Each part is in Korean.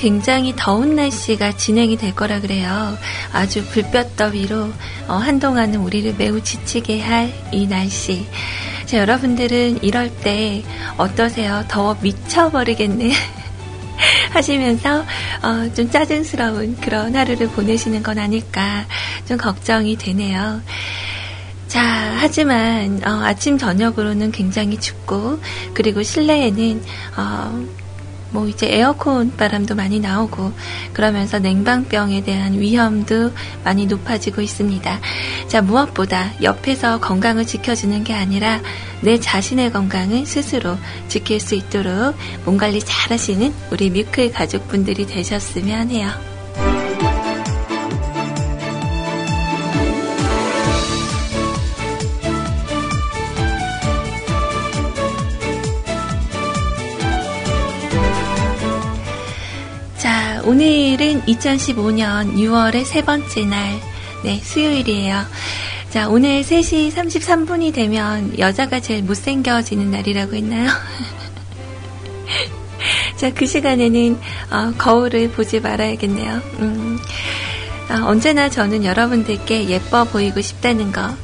굉장히 더운 날씨가 진행이 될 거라 그래요. 아주 불볕더위로 어, 한동안은 우리를 매우 지치게 할 이 날씨. 자, 여러분들은 이럴 때 어떠세요? 더워 미쳐버리겠네. 하시면서 어, 좀 짜증스러운 그런 하루를 보내시는 건 아닐까 좀 걱정이 되네요. 자, 하지만 어, 아침 저녁으로는 굉장히 춥고 그리고 실내에는 어, 뭐 이제 에어컨 바람도 많이 나오고 그러면서 냉방병에 대한 위험도 많이 높아지고 있습니다. 자, 무엇보다 옆에서 건강을 지켜주는 게 아니라 내 자신의 건강을 스스로 지킬 수 있도록 몸 관리 잘 하시는 우리 뮤클 가족분들이 되셨으면 해요. 오늘은 2015년 6월의 세 번째 날, 네, 수요일이에요. 자, 오늘 3시 33분이 되면 여자가 제일 못생겨지는 날이라고 했나요? 자, 그 시간에는 어, 거울을 보지 말아야겠네요. 음, 어, 언제나 저는 여러분들께 예뻐 보이고 싶다는 거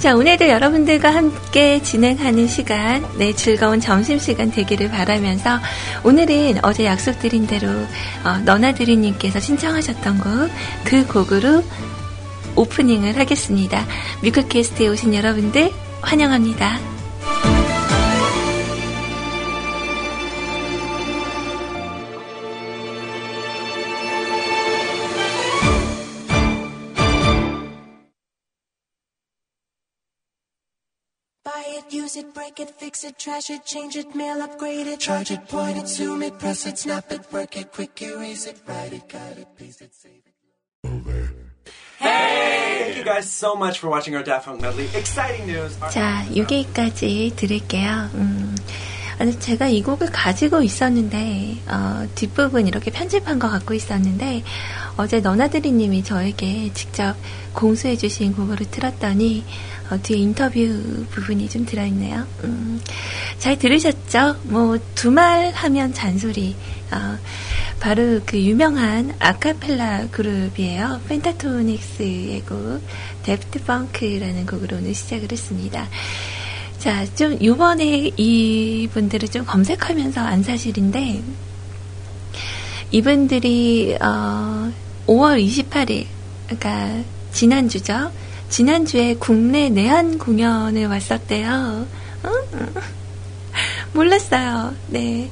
자, 오늘도 여러분들과 함께 진행하는 시간, 네, 즐거운 점심시간 되기를 바라면서 오늘은 어제 약속드린 대로 어, 너나드리님께서 신청하셨던 곡, 그 곡으로 오프닝을 하겠습니다. 뮤크캐스트에 오신 여러분들 환영합니다. Use it, break it, fix it, trash it, change it, mail, upgrade it, charge it, point it, zoom it, press it, snap it, work it, quick erase it, write it, cut it, paste it, save it. Over. Hey! Thank you guys so much for watching our Daft Punk medley. Exciting news. 자, 6위까지 드릴게요. 음. 아니, 제가 이 곡을 가지고 있었는데, 어, 뒷부분 이렇게 편집한 거 갖고 있었는데, 어제 너나드리님이 저에게 직접 공수해주신 곡으로 틀었더니, 어, 뒤에 인터뷰 부분이 좀 들어있네요. 음, 잘 들으셨죠? 뭐, 두말 하면 잔소리. 어, 바로 그 유명한 아카펠라 그룹이에요. 펜타토닉스의 곡, 데프트 펑크라는 곡으로 오늘 시작을 했습니다. 자, 좀, 요번에 이분들을 좀 검색하면서 안 사실인데, 이분들이, 어, 5월 28일, 그러니까, 지난주죠. 지난주에 국내 내한 공연을 왔었대요. 몰랐어요. 네.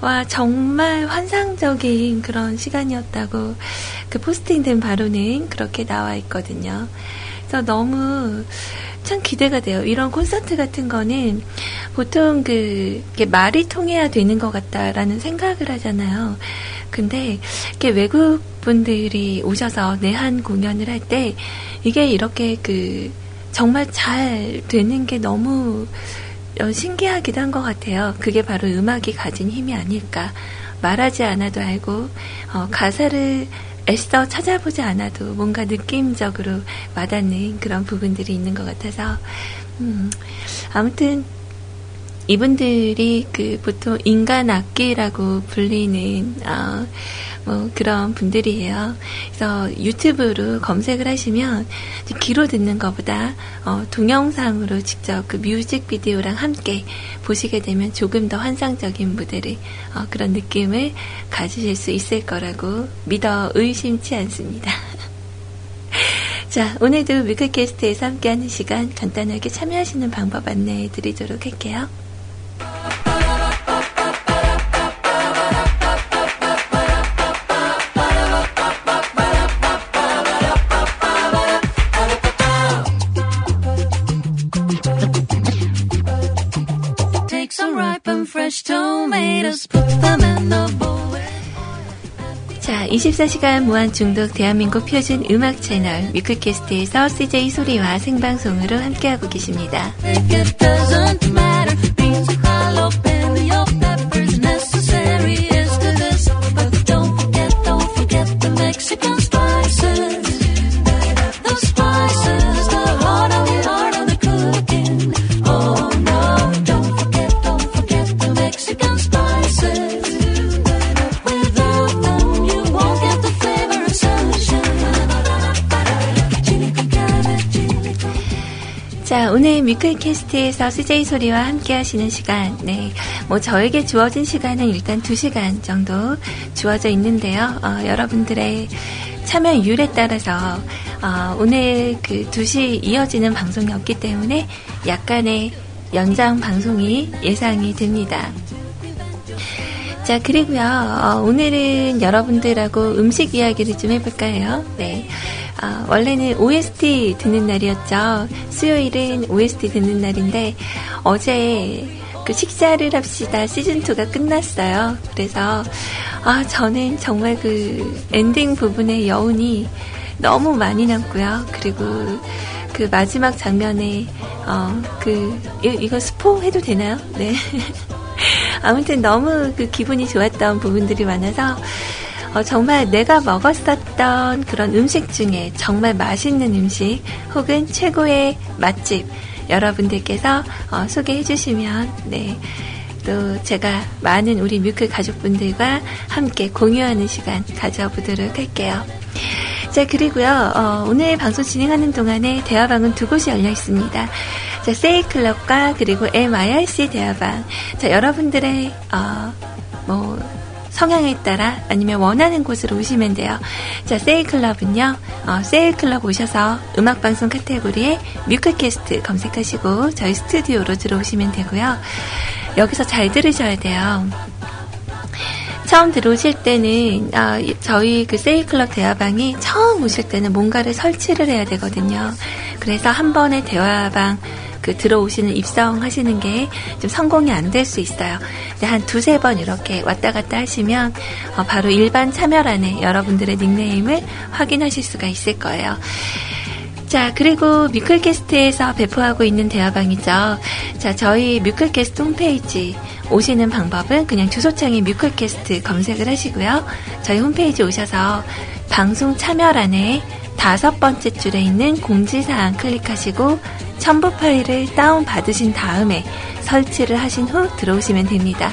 와, 정말 환상적인 그런 시간이었다고 그 포스팅된 바로는 그렇게 나와 있거든요. 그래서 너무 참 기대가 돼요. 이런 콘서트 같은 거는 보통 그, 말이 통해야 되는 것 같다라는 생각을 하잖아요. 근데 이렇게 외국 분들이 오셔서 내한 공연을 할 때 이게 이렇게 그 정말 잘 되는 게 너무 신기하기도 한 것 같아요. 그게 바로 음악이 가진 힘이 아닐까. 말하지 않아도 알고 어, 가사를 애써 찾아보지 않아도 뭔가 느낌적으로 와닿는 그런 부분들이 있는 것 같아서 음, 아무튼 이분들이 그 보통 인간 악기라고 불리는 어, 뭐 그런 분들이에요. 그래서 유튜브로 검색을 하시면 귀로 듣는 것보다 어, 동영상으로 직접 그 뮤직비디오랑 함께 보시게 되면 조금 더 환상적인 무대를 어, 그런 느낌을 가지실 수 있을 거라고 믿어 의심치 않습니다. 자, 오늘도 뮤클캐스트에서 함께하는 시간 간단하게 참여하시는 방법 안내해 드리도록 할게요. fresh tomatoes, put them in the bowl. 자, 24시간 무한 중독 대한민국 표준 음악 채널 위클캐스트에서 CJ 소리와 생방송으로 함께하고 계십니다. 뮤클캐스트에서 CJ 소리와 함께 하시는 시간, 네. 뭐, 저에게 주어진 시간은 일단 2시간 정도 주어져 있는데요. 어, 여러분들의 참여율에 따라서, 어, 오늘 그 2시 이어지는 방송이 없기 때문에 약간의 연장 방송이 예상이 됩니다. 자, 그리고요, 어, 오늘은 여러분들하고 음식 이야기를 좀 해볼까요? 네. 어, 원래는 OST 듣는 날이었죠. 수요일은 OST 듣는 날인데 어제 그 식사를 합시다 시즌 2가 끝났어요. 그래서 아, 저는 정말 그 엔딩 부분의 여운이 너무 많이 남고요. 그리고 그 마지막 장면에 어, 그 이거 스포 해도 되나요? 네. 아무튼 너무 그 기분이 좋았던 부분들이 많아서 어, 정말 내가 먹었었던 그런 음식 중에 정말 맛있는 음식 혹은 최고의 맛집 여러분들께서 어, 소개해 주시면 네. 또 제가 많은 우리 뮤클 가족분들과 함께 공유하는 시간 가져보도록 할게요. 자, 그리고요, 어, 오늘 방송 진행하는 동안에 대화방은 두 곳이 열려 있습니다. 자, 세이클럽과 그리고 MIRC 대화방. 자, 여러분들의, 어, 뭐, 성향에 따라 아니면 원하는 곳으로 오시면 돼요. 자, 세일클럽은요, 어, 세일클럽 오셔서 음악방송 카테고리에 뮤클캐스트 검색하시고 저희 스튜디오로 들어오시면 되고요. 여기서 잘 들으셔야 돼요. 처음 들어오실 때는 어, 저희 그 세일클럽 대화방이 처음 오실 때는 뭔가를 설치를 해야 되거든요. 그래서 한 번에 대화방 그 들어오시는 입성 하시는 게 좀 성공이 안 될 수 있어요. 한 두세 번 이렇게 왔다 갔다 하시면 어, 바로 일반 참여란에 여러분들의 닉네임을 확인하실 수가 있을 거예요. 자, 그리고 뮤클캐스트에서 배포하고 있는 대화방이죠. 자, 저희 뮤클캐스트 홈페이지 오시는 방법은 그냥 주소창에 뮤클캐스트 검색을 하시고요. 저희 홈페이지 오셔서 방송 참여란에 다섯 번째 줄에 있는 공지사항 클릭하시고 첨부 파일을 다운 받으신 다음에 설치를 하신 후 들어오시면 됩니다.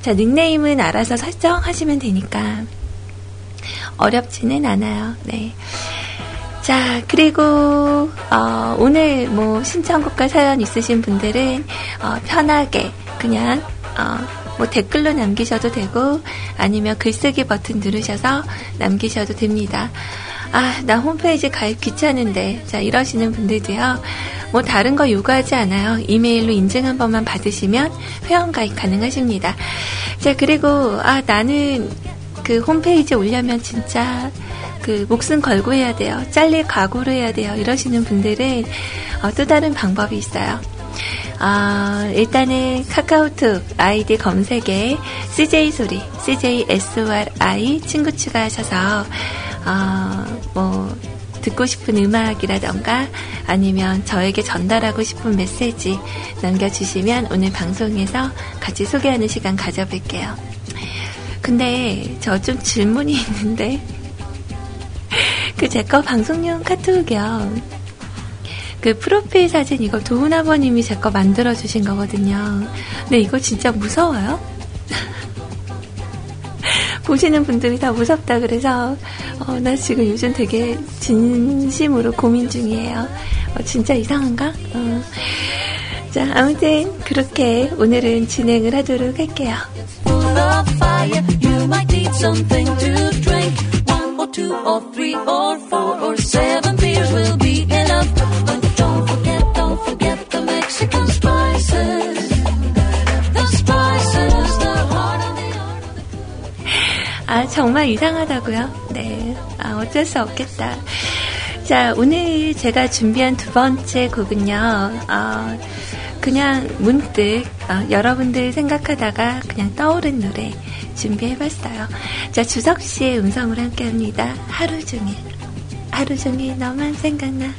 자, 닉네임은 알아서 설정하시면 되니까 어렵지는 않아요. 네. 자, 그리고, 어, 오늘 뭐 신청곡과 사연 있으신 분들은, 어, 편하게 그냥, 어, 뭐 댓글로 남기셔도 되고, 아니면 글쓰기 버튼 누르셔서 남기셔도 됩니다. 아, 나 홈페이지 가입 귀찮은데. 자, 이러시는 분들도요. 뭐 다른 거 요구하지 않아요. 이메일로 인증 한 번만 받으시면 회원 가입 가능하십니다. 자, 그리고 아, 나는 그 홈페이지 올려면 진짜 그 목숨 걸고 해야 돼요. 잘릴 각오를 해야 돼요. 이러시는 분들은 어, 또 다른 방법이 있어요. 아, 일단은 카카오톡 아이디 검색에 CJ 소리, CJ SORI 친구 추가하셔서 아, 뭐, 듣고 싶은 음악이라던가 아니면 저에게 전달하고 싶은 메시지 남겨주시면 오늘 방송에서 같이 소개하는 시간 가져볼게요. 근데 저 좀 질문이 있는데 그 제 거 방송용 카톡이요. 그 프로필 사진 이거 도훈 아버님이 제 거 만들어 주신 거거든요. 근데 이거 진짜 무서워요? 보시는 분들이 다 무섭다 그래서 어, 나 지금 요즘 되게 진심으로 고민 중이에요. 어, 진짜 이상한가? 어. 자, 아무튼 그렇게 오늘은 진행을 하도록 할게요. 아, 정말 이상하다고요? 네. 아, 어쩔 수 없겠다. 자, 오늘 제가 준비한 두 번째 곡은요, 어, 그냥 문득, 어, 여러분들 생각하다가 그냥 떠오른 노래. 준비해봤어요. 자, 주석 씨의 음성으로 함께 합니다. 하루 종일. 하루 종일 너만 생각나.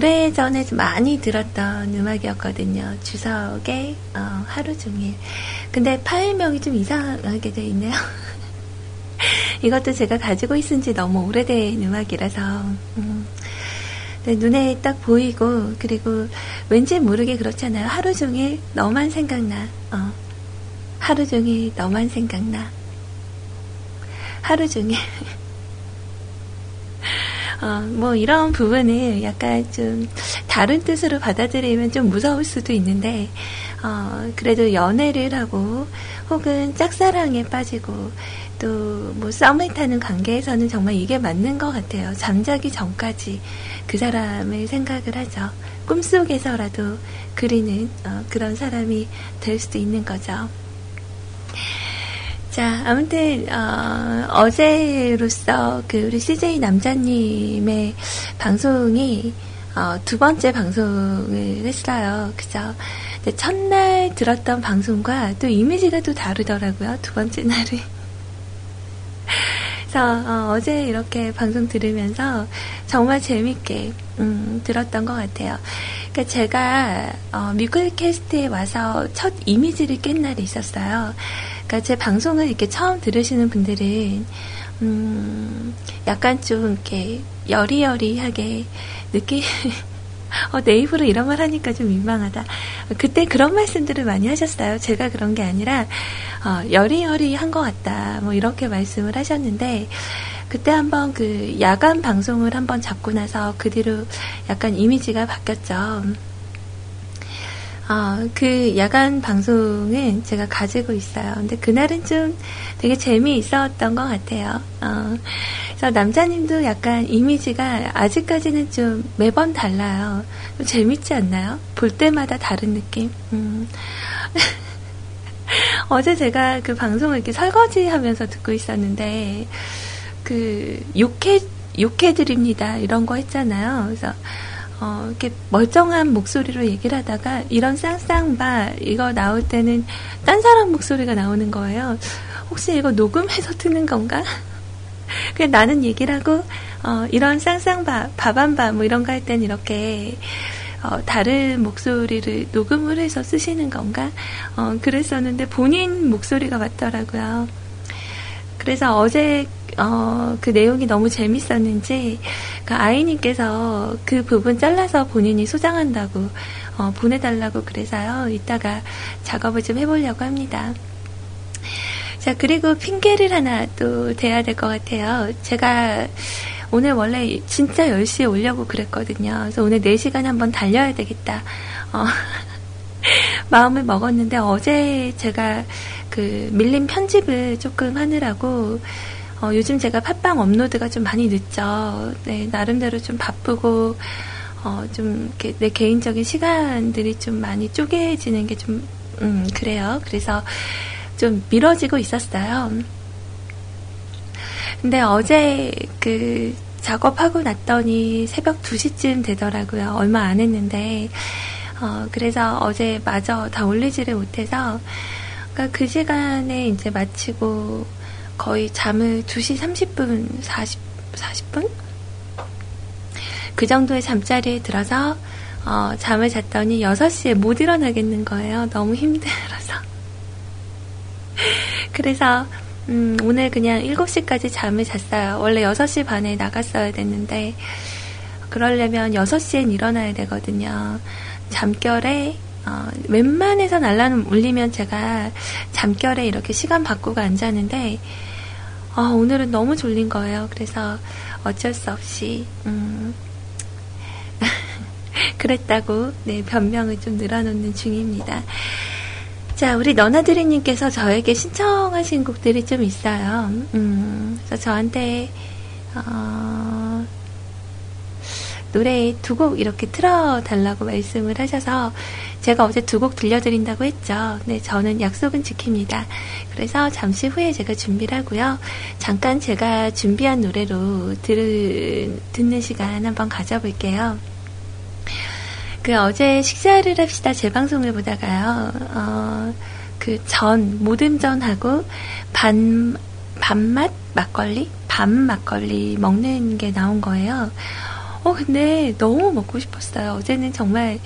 오래전에 많이 들었던 음악이었거든요. 주석의 어, 하루 종일. 근데 파일명이 좀 이상하게 돼 있네요. 이것도 제가 가지고 있은 지 너무 오래된 음악이라서 음, 네, 눈에 딱 보이고 그리고 왠지 모르게 그렇잖아요. 하루 종일 너만 생각나. 어, 하루 종일 너만 생각나. 하루 종일 어, 뭐 이런 부분을 약간 좀 다른 뜻으로 받아들이면 좀 무서울 수도 있는데 어, 그래도 연애를 하고 혹은 짝사랑에 빠지고 또 뭐 썸을 타는 관계에서는 정말 이게 맞는 것 같아요. 잠자기 전까지 그 사람을 생각을 하죠. 꿈속에서라도 그리는 어, 그런 사람이 될 수도 있는 거죠. 자, 아무튼 어, 제로서 그 우리 CJ 남자님의 방송이 어, 두 번째 방송을 했어요. 그죠? 첫날 들었던 방송과 또 이미지가 또 다르더라고요. 두 번째 날에. 그래서 어, 제 이렇게 방송 들으면서 정말 재밌게 음, 들었던 것 같아요. 그러니까 제가 어, 뮤클캐스트에 와서 첫 이미지를 깬 날이 있었어요. 그러니까 제 방송을 이렇게 처음 들으시는 분들은 음, 약간 좀 이렇게 여리여리하게 느끼 어, 내 입으로 이런 말 하니까 좀 민망하다. 그때 그런 말씀들을 많이 하셨어요. 제가 그런 게 아니라, 어, 여리여리한 것 같다. 뭐, 이렇게 말씀을 하셨는데, 그때 한번 그 야간 방송을 한번 잡고 나서 그 뒤로 약간 이미지가 바뀌었죠. 어, 그 야간 방송은 제가 가지고 있어요. 근데 그날은 좀 되게 재미있었던 것 같아요. 어, 남자님도 약간 이미지가 아직까지는 좀 매번 달라요. 좀 재밌지 않나요? 볼 때마다 다른 느낌? 음. 어제 제가 그 방송을 이렇게 설거지 하면서 듣고 있었는데, 그, 욕해, 욕해드립니다. 이런 거 했잖아요. 그래서, 어, 이렇게 멀쩡한 목소리로 얘기를 하다가 이런 쌍쌍바 이거 나올 때는 딴 사람 목소리가 나오는 거예요. 혹시 이거 녹음해서 듣는 건가? 그냥 나는 얘기를 하고 어, 이런 쌍쌍바, 바밤바 뭐 이런 거할 때는 이렇게 어, 다른 목소리를 녹음을 해서 쓰시는 건가? 어, 그랬었는데 본인 목소리가 맞더라고요. 그래서 어제 어, 그 내용이 너무 재밌었는지 그 아이님께서 그 부분 잘라서 본인이 소장한다고 어, 보내달라고 그래서요. 이따가 작업을 좀 해보려고 합니다. 자 그리고 핑계를 하나 또 대야 될 것 같아요. 제가 오늘 원래 진짜 10시에 오려고 그랬거든요. 그래서 오늘 4시간 한번 달려야 되겠다. 어, 마음을 먹었는데 어제 제가 그 밀린 편집을 조금 하느라고 어, 요즘 제가 팟빵 업로드가 좀 많이 늦죠. 네, 나름대로 좀 바쁘고, 어, 좀, 내 개인적인 시간들이 좀 많이 쪼개지는 게 좀, 음, 그래요. 그래서 좀 미뤄지고 있었어요. 근데 어제 그 작업하고 났더니 새벽 2시쯤 되더라고요. 얼마 안 했는데, 어, 그래서 어제 마저 다 올리지를 못해서, 그러니까 그 시간에 이제 마치고, 거의 잠을 2시 30분, 40, 40분? 그 정도의 잠자리에 들어서, 어, 잠을 잤더니 6시에 못 일어나겠는 거예요. 너무 힘들어서. 그래서, 음, 오늘 그냥 7시까지 잠을 잤어요. 원래 6시 반에 나갔어야 됐는데, 그러려면 6시엔 일어나야 되거든요. 잠결에, 어, 웬만해선 알람 울리면 제가 잠결에 이렇게 시간 바꾸고 앉았는데, 아, 오늘은 너무 졸린 거예요. 그래서 어쩔 수 없이, 음, 그랬다고, 네, 변명을 좀 늘어놓는 중입니다. 자, 우리 너나드리님께서 저에게 신청하신 곡들이 좀 있어요. 음, 그래서 저한테, 어, 노래 두 곡 이렇게 틀어달라고 말씀을 하셔서 제가 어제 두 곡 들려드린다고 했죠. 네, 저는 약속은 지킵니다. 그래서 잠시 후에 제가 준비를 하고요. 잠깐 제가 준비한 노래로 들, 듣는 시간 한번 가져볼게요. 그 어제 식사를 합시다 재방송을 보다가요. 어, 그 전, 모듬전하고 반, 반맛 막걸리? 반 막걸리 먹는 게 나온 거예요. 어, 근데 너무 먹고 싶었어요. 어제는 정말,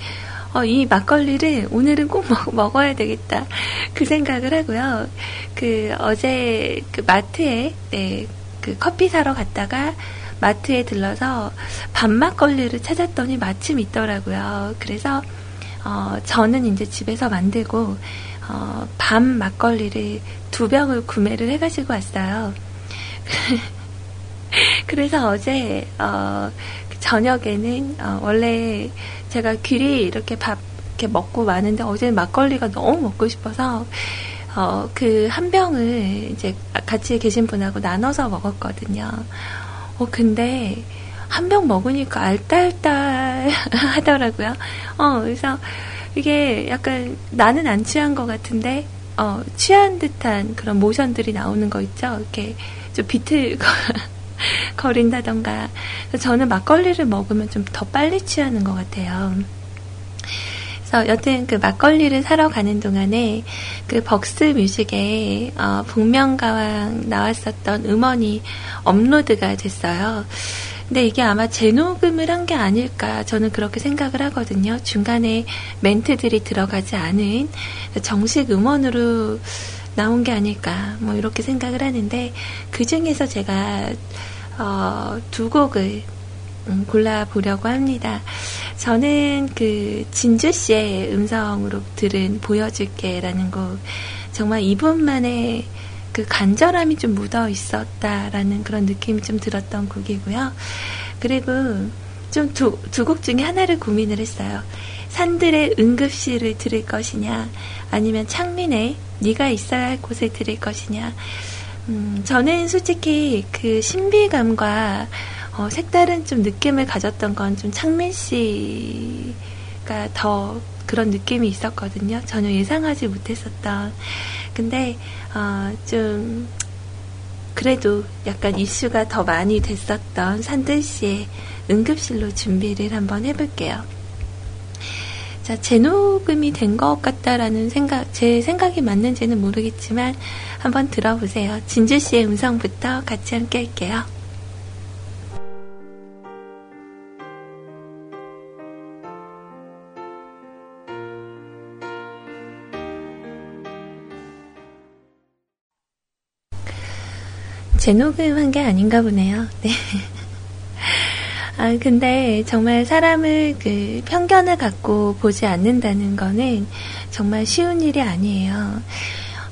어, 이 막걸리를 오늘은 꼭 먹, 어야 되겠다. 그 생각을 하고요. 그, 어제 그 마트에, 네, 그 커피 사러 갔다가 마트에 들러서 밤 막걸리를 찾았더니 마침 있더라고요. 그래서, 어, 저는 이제 집에서 만들고, 어, 밤 막걸리를 두 병을 구매를 해가지고 왔어요. 그래서 어제, 어, 저녁에는 어, 원래 제가 귀리 이렇게 밥 이렇게 먹고 마는데 어제는 막걸리가 너무 먹고 싶어서 어, 그 한 병을 이제 같이 계신 분하고 나눠서 먹었거든요. 어, 근데 한 병 먹으니까 알딸딸 하더라고요. 어, 그래서 이게 약간 나는 안 취한 것 같은데, 어, 취한 듯한 그런 모션들이 나오는 거 있죠? 이렇게 좀 비틀, 거 린다던가. 저는 막걸리를 먹으면 좀 더 빨리 취하는 것 같아요. 그래서 여튼 그 막걸리를 사러 가는 동안에 그 벅스 뮤직에 어, 복면가왕 나왔었던 음원이 업로드가 됐어요. 근데 이게 아마 재녹음을 한 게 아닐까 저는 그렇게 생각을 하거든요. 중간에 멘트들이 들어가지 않은 정식 음원으로 나온 게 아닐까 뭐 이렇게 생각을 하는데 그 중에서 제가 어, 두 곡을 음, 골라보려고 합니다. 저는 그 진주 씨의 음성으로 들은 보여줄게라는 곡 정말 이분만의 그 간절함이 좀 묻어 있었다라는 그런 느낌이 좀 들었던 곡이고요. 그리고 좀두곡 중에 하나를 고민을 했어요. 산들의 응급실을 들을 것이냐, 아니면 창민의 네가 있어야 할 곳을 들을 것이냐. 음, 저는 솔직히 그 신비감과 어, 색다른 좀 느낌을 가졌던 건 좀 창민 씨가 더 그런 느낌이 있었거든요. 전혀 예상하지 못했었던. 근데 어, 좀 그래도 약간 이슈가 더 많이 됐었던 산들 씨의 응급실로 준비를 한번 해볼게요. 자, 재녹음이 된 것 같다라는 생각, 제 생각이 맞는지는 모르겠지만 한번 들어보세요. 진주 씨의 음성부터 같이 함께 할게요. 재녹음 한 게 아닌가 보네요. 네. 아, 근데 정말 사람을 그 편견을 갖고 보지 않는다는 거는 정말 쉬운 일이 아니에요.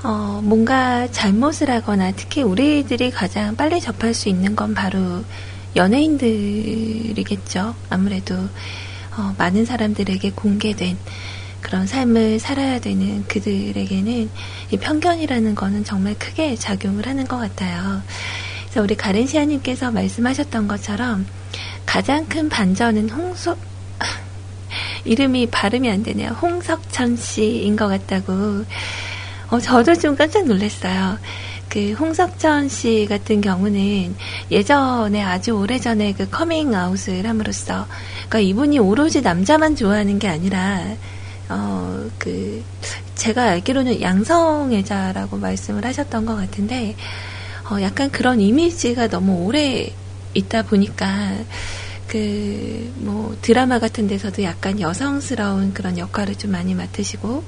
어, 뭔가 잘못을 하거나 특히 우리들이 가장 빨리 접할 수 있는 건 바로 연예인들이겠죠. 아무래도 어, 많은 사람들에게 공개된 그런 삶을 살아야 되는 그들에게는 이 편견이라는 거는 정말 크게 작용을 하는 것 같아요. 그래서 우리 가렌시아님께서 말씀하셨던 것처럼 가장 큰 반전은 홍석, 이름이 발음이 안 되네요. 홍석천 씨인 것 같다고. 어, 저도 좀 깜짝 놀랐어요. 그 홍석천 씨 같은 경우는 예전에 아주 오래전에 그 커밍 아웃을 함으로써 그러니까 이분이 오로지 남자만 좋아하는 게 아니라 어, 그 제가 알기로는 양성애자라고 말씀을 하셨던 것 같은데 어, 약간 그런 이미지가 너무 오래 있다 보니까 그 뭐 드라마 같은 데서도 약간 여성스러운 그런 역할을 좀 많이 맡으시고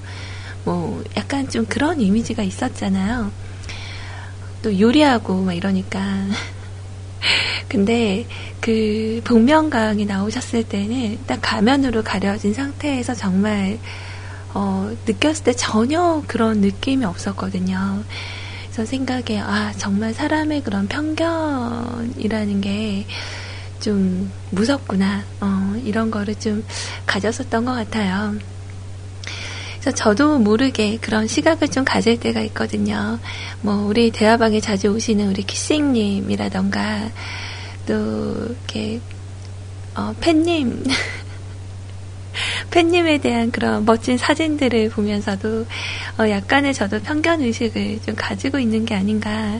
뭐 약간 좀 그런 이미지가 있었잖아요. 또 요리하고 막 이러니까 근데 그 복면가왕이 나오셨을 때는 딱 가면으로 가려진 상태에서 정말 어, 느꼈을 때 전혀 그런 느낌이 없었거든요. 그래서 생각에 아 정말 사람의 그런 편견이라는 게 좀 무섭구나 어, 이런 거를 좀 가졌었던 것 같아요. 그래서 저도 모르게 그런 시각을 좀 가질 때가 있거든요. 뭐 우리 대화방에 자주 오시는 우리 키싱님이라던가 또 이렇게 어, 팬님, 팬님에 대한 그런 멋진 사진들을 보면서도 어, 약간의 저도 편견 의식을 좀 가지고 있는 게 아닌가,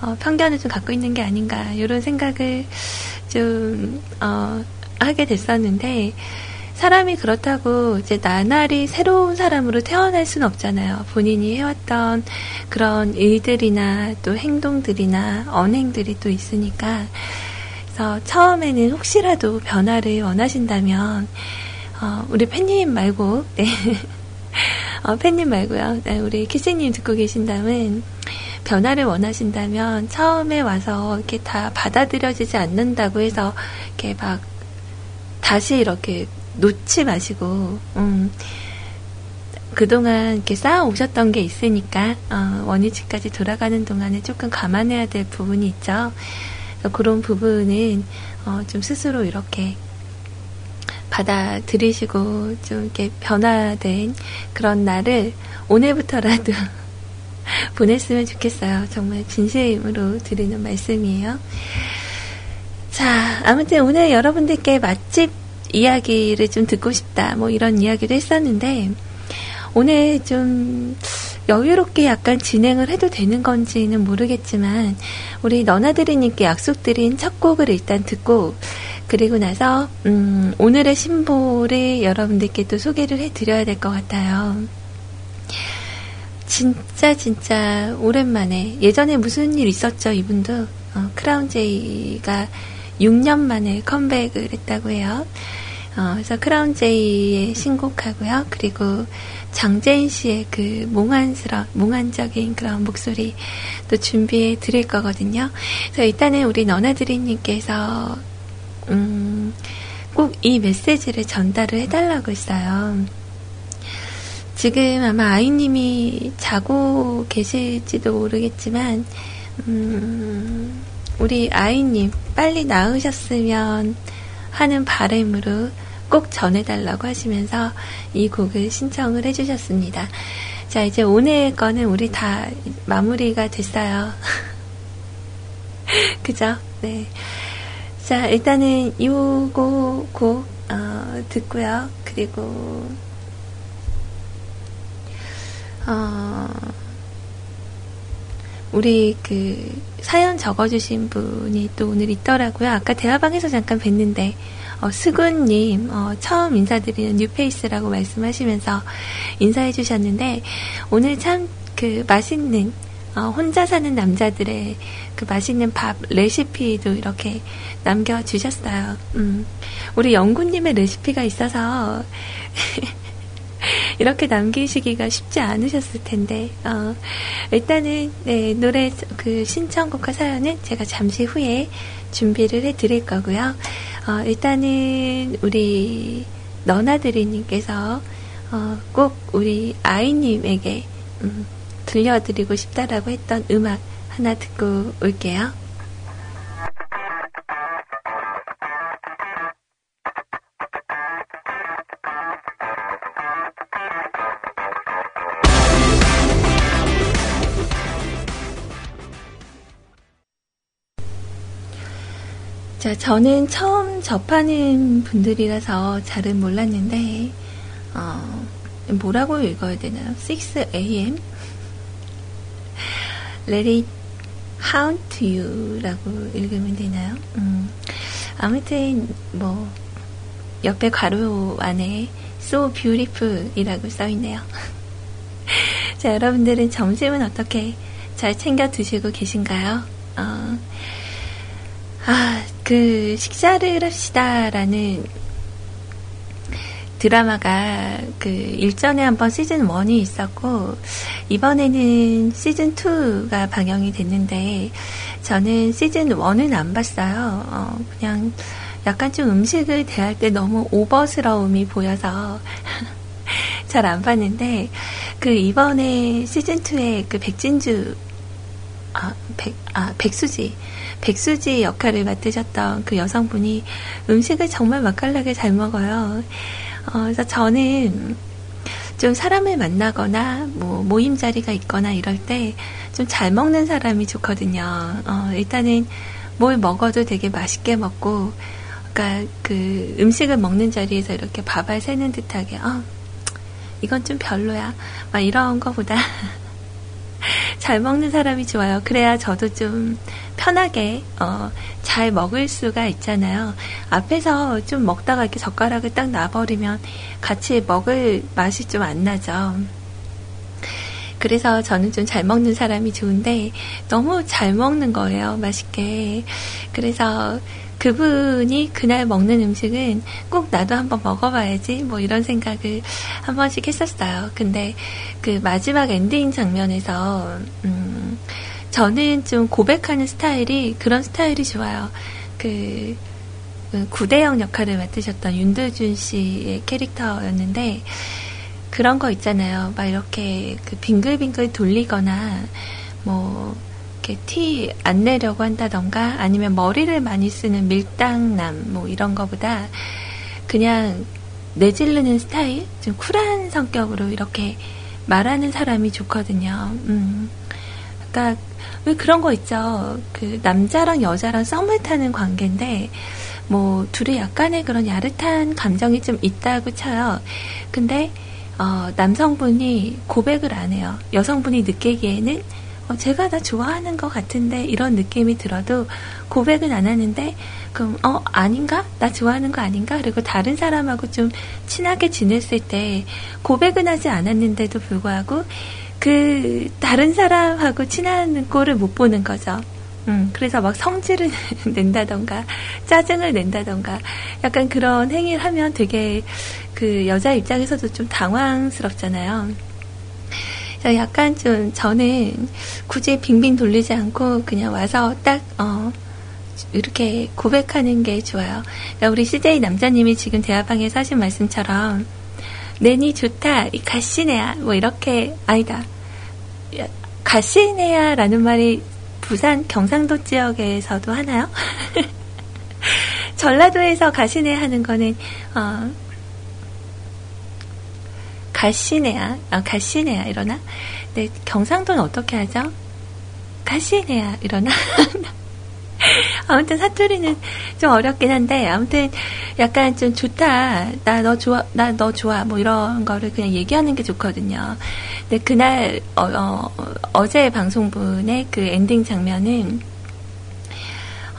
어, 편견을 좀 갖고 있는 게 아닌가 이런 생각을 좀 어, 하게 됐었는데 사람이 그렇다고 이제 나날이 새로운 사람으로 태어날 수는 없잖아요. 본인이 해왔던 그런 일들이나 또 행동들이나 언행들이 또 있으니까. 처음에는 혹시라도 변화를 원하신다면, 어, 우리 팬님 말고, 네. 어, 팬님 말고요. 네, 우리 키스님 듣고 계신다면, 변화를 원하신다면, 처음에 와서 이렇게 다 받아들여지지 않는다고 해서, 이렇게 막, 다시 이렇게 놓지 마시고, 음, 그동안 이렇게 쌓아 오셨던 게 있으니까, 어, 원위치까지 돌아가는 동안에 조금 감안해야 될 부분이 있죠. 그런 부분은, 어, 좀 스스로 이렇게 받아들이시고, 좀 이렇게 변화된 그런 날을 오늘부터라도 보냈으면 좋겠어요. 정말 진심으로 드리는 말씀이에요. 자, 아무튼 오늘 여러분들께 맛집 이야기를 좀 듣고 싶다. 뭐 이런 이야기도 했었는데, 오늘 좀 여유롭게 약간 진행을 해도 되는 건지는 모르겠지만, 우리 너나들이님께 약속드린 첫 곡을 일단 듣고, 그리고 나서, 음, 오늘의 신보를 여러분들께 또 소개를 해드려야 될 것 같아요. 진짜, 진짜, 오랜만에, 예전에 무슨 일 있었죠, 이분도? 어, 크라운 제이가 6년 만에 컴백을 했다고 해요. 어, 그래서 크라운 제이의 신곡하고요. 그리고 장재인 씨의 그 몽환스러, 몽환적인 그런 목소리 또 준비해 드릴 거거든요. 그래서 일단은 우리 너나드리님께서, 음, 꼭 이 메시지를 전달을 해달라고 했어요. 지금 아마 아이님이 자고 계실지도 모르겠지만, 음, 우리 아이님 빨리 나으셨으면 하는 바람으로 꼭 전해달라고 하시면서 이 곡을 신청을 해주셨습니다. 자, 이제 오늘 거는 우리 다 마무리가 됐어요. 그죠? 네. 자, 일단은 요거 곡, 어, 듣고요. 그리고, 어, 우리 그 사연 적어주신 분이 또 오늘 있더라고요. 아까 대화방에서 잠깐 뵀는데, 어, 수근님, 어, 처음 인사드리는 뉴페이스라고 말씀하시면서 인사해 주셨는데, 오늘 참 그 맛있는, 어, 혼자 사는 남자들의 그 맛있는 밥 레시피도 이렇게 남겨주셨어요. 음, 우리 영구님의 레시피가 있어서, 이렇게 남기시기가 쉽지 않으셨을 텐데, 어, 일단은, 네, 노래, 그 신청곡과 사연은 제가 잠시 후에 준비를 해 드릴 거고요. 어, 일단은, 우리, 너나들이님께서, 어, 꼭 우리 아이님에게, 음, 들려드리고 싶다라고 했던 음악 하나 듣고 올게요. 자, 저는 처음 접하는 분들이라서 잘은 몰랐는데, 어, 뭐라고 읽어야 되나요? 6am? Let it haunt you 라고 읽으면 되나요? 음, 아무튼, 뭐, 옆에 괄호 안에 so beautiful 이라고 써 있네요. 자, 여러분들은 점심은 어떻게 잘 챙겨 드시고 계신가요? 어, 아, 그 식사를 합시다라는 드라마가 그 일전에 한번 시즌 1이 있었고 이번에는 시즌 2가 방영이 됐는데 저는 시즌 1은 안 봤어요. 어, 그냥 약간 좀 음식을 대할 때 너무 오버스러움이 보여서 잘 안 봤는데 그 이번에 시즌 2에 그 백진주 아, 백, 아, 백수지 백수지 역할을 맡으셨던 그 여성분이 음식을 정말 맛깔나게 잘 먹어요. 어, 그래서 저는 좀 사람을 만나거나 뭐 모임 자리가 있거나 이럴 때 좀 잘 먹는 사람이 좋거든요. 어, 일단은 뭘 먹어도 되게 맛있게 먹고 그러니까 그 음식을 먹는 자리에서 이렇게 밥알 새는 듯하게 어 이건 좀 별로야 막 이런 거보다 잘 먹는 사람이 좋아요. 그래야 저도 좀 편하게 어, 잘 먹을 수가 있잖아요. 앞에서 좀 먹다가 이렇게 젓가락을 딱 놔버리면 같이 먹을 맛이 좀 안 나죠. 그래서 저는 좀 잘 먹는 사람이 좋은데 너무 잘 먹는 거예요. 맛있게. 그래서 그분이 그날 먹는 음식은 꼭 나도 한번 먹어봐야지 뭐 이런 생각을 한 번씩 했었어요. 근데 그 마지막 엔딩 장면에서 음 저는 좀 고백하는 스타일이 그런 스타일이 좋아요. 그, 그 구대영 역할을 맡으셨던 윤도준 씨의 캐릭터였는데 그런 거 있잖아요. 막 이렇게 그 빙글빙글 돌리거나 뭐 이렇게 티 안 내려고 한다던가 아니면 머리를 많이 쓰는 밀당남 뭐 이런 거보다 그냥 내질르는 스타일 좀 쿨한 성격으로 이렇게 말하는 사람이 좋거든요. 음. 그러니까 왜 그런 거 있죠. 그 남자랑 여자랑 썸을 타는 관계인데 뭐 둘이 약간의 그런 야릇한 감정이 좀 있다고 쳐요. 근데 어, 남성분이 고백을 안 해요. 여성분이 느끼기에는 어, 제가 다 좋아하는 것 같은데 이런 느낌이 들어도 고백은 안 하는데 그럼 어 아닌가 나 좋아하는 거 아닌가 그리고 다른 사람하고 좀 친하게 지냈을 때 고백은 하지 않았는데도 불구하고 그 다른 사람하고 친한 꼴을 못 보는 거죠. 음, 그래서 막 성질을 낸다던가, 짜증을 낸다던가, 약간 그런 행위를 하면 되게 그 여자 입장에서도 좀 당황스럽잖아요. 약간 좀 저는 굳이 빙빙 돌리지 않고 그냥 와서 딱, 어, 이렇게 고백하는 게 좋아요. 그러니까 우리 CJ 남자님이 지금 대화방에서 하신 말씀처럼, 내니 좋다, 이 가시네야, 뭐 이렇게, 아니다. 가시네야라는 말이 부산 경상도 지역에서도 하나요? 전라도에서 가시네 하는 거는, 어, 가시네야, 아, 가시네야 이러나? 네, 경상도는 어떻게 하죠? 가시네야 이러나? 아무튼 사투리는 좀 어렵긴 한데 아무튼 약간 좀 좋다. 나 너 좋아. 나 너 좋아. 뭐 이런 거를 그냥 얘기하는 게 좋거든요. 근데 그날 어, 어, 제 방송분의 그 엔딩 장면은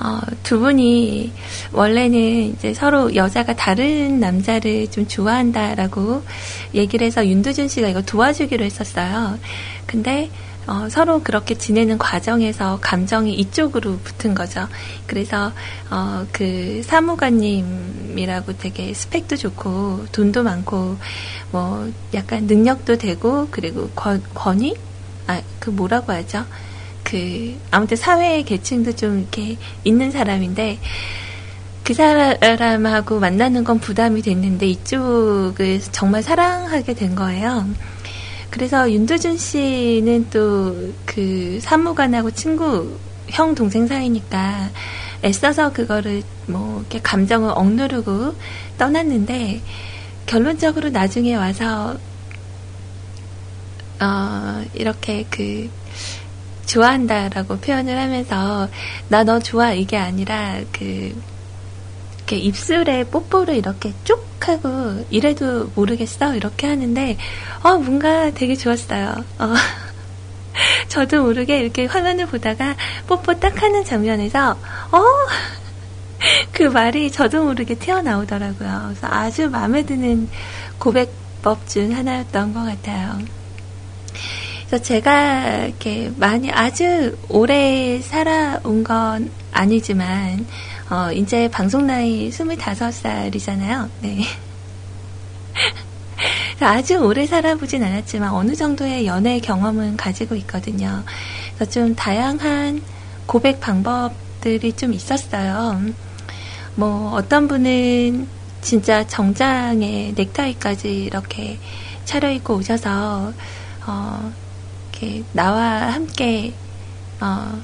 어, 두 분이 원래는 이제 서로 여자가 다른 남자를 좀 좋아한다라고 얘기를 해서 윤두준 씨가 이거 도와주기로 했었어요. 근데 어, 서로 그렇게 지내는 과정에서 감정이 이쪽으로 붙은 거죠. 그래서 어, 그 사무관님이라고 되게 스펙도 좋고 돈도 많고 뭐 약간 능력도 되고 그리고 권, 권위? 아, 그 뭐라고 하죠? 그 아무튼 사회 계층도 좀 이렇게 있는 사람인데 그 사람하고 만나는 건 부담이 됐는데 이쪽을 정말 사랑하게 된 거예요. 그래서 윤두준 씨는 또 그 사무관하고 친구 형 동생 사이니까 애써서 그거를 뭐 이렇게 감정을 억누르고 떠났는데 결론적으로 나중에 와서 어 이렇게 그 좋아한다라고 표현을 하면서 나 너 좋아 이게 아니라 그 이렇게 입술에 뽀뽀를 이렇게 쭉 하고 이래도 모르겠어 이렇게 하는데 어 뭔가 되게 좋았어요. 어. 저도 모르게 이렇게 화면을 보다가 뽀뽀 딱 하는 장면에서 어. 그 말이 저도 모르게 튀어나오더라고요. 그래서 아주 마음에 드는 고백법 중 하나였던 것 같아요. 그래서 제가 이렇게 많이 아주 오래 살아온 건 아니지만 어, 이제 방송 나이 25살이잖아요. 네. 아주 오래 살아보진 않았지만 어느 정도의 연애 경험은 가지고 있거든요. 그래서 좀 다양한 고백 방법들이 좀 있었어요. 뭐 어떤 분은 진짜 정장에 넥타이까지 이렇게 차려입고 오셔서 어, 이렇게 나와 함께 어,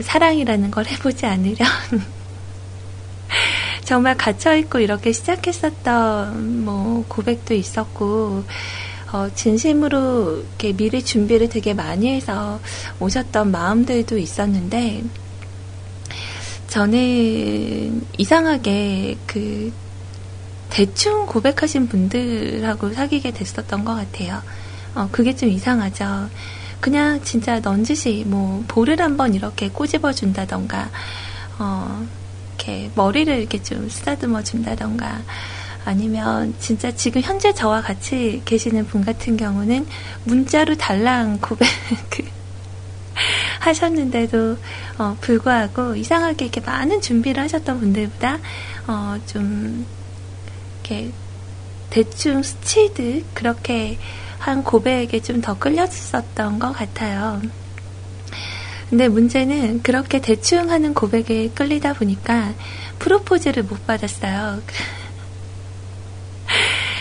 사랑이라는 걸 해보지 않으련 정말 갇혀있고 이렇게 시작했었던 뭐 고백도 있었고, 어, 진심으로 이렇게 미리 준비를 되게 많이 해서 오셨던 마음들도 있었는데, 저는 이상하게 그 대충 고백하신 분들하고 사귀게 됐었던 것 같아요. 어, 그게 좀 이상하죠. 그냥 진짜 넌지시 뭐 볼을 한번 이렇게 꼬집어 준다던가, 어, 이렇게 머리를 이렇게 좀 쓰다듬어 준다던가, 아니면 진짜 지금 현재 저와 같이 계시는 분 같은 경우는 문자로 달랑 고백 하셨는데도 어, 불구하고 이상하게 이렇게 많은 준비를 하셨던 분들보다 어, 좀 이렇게 대충 스치듯 그렇게 한 고백에 좀 더 끌렸었던 것 같아요. 근데 문제는 그렇게 대충 하는 고백에 끌리다 보니까 프로포즈를 못 받았어요.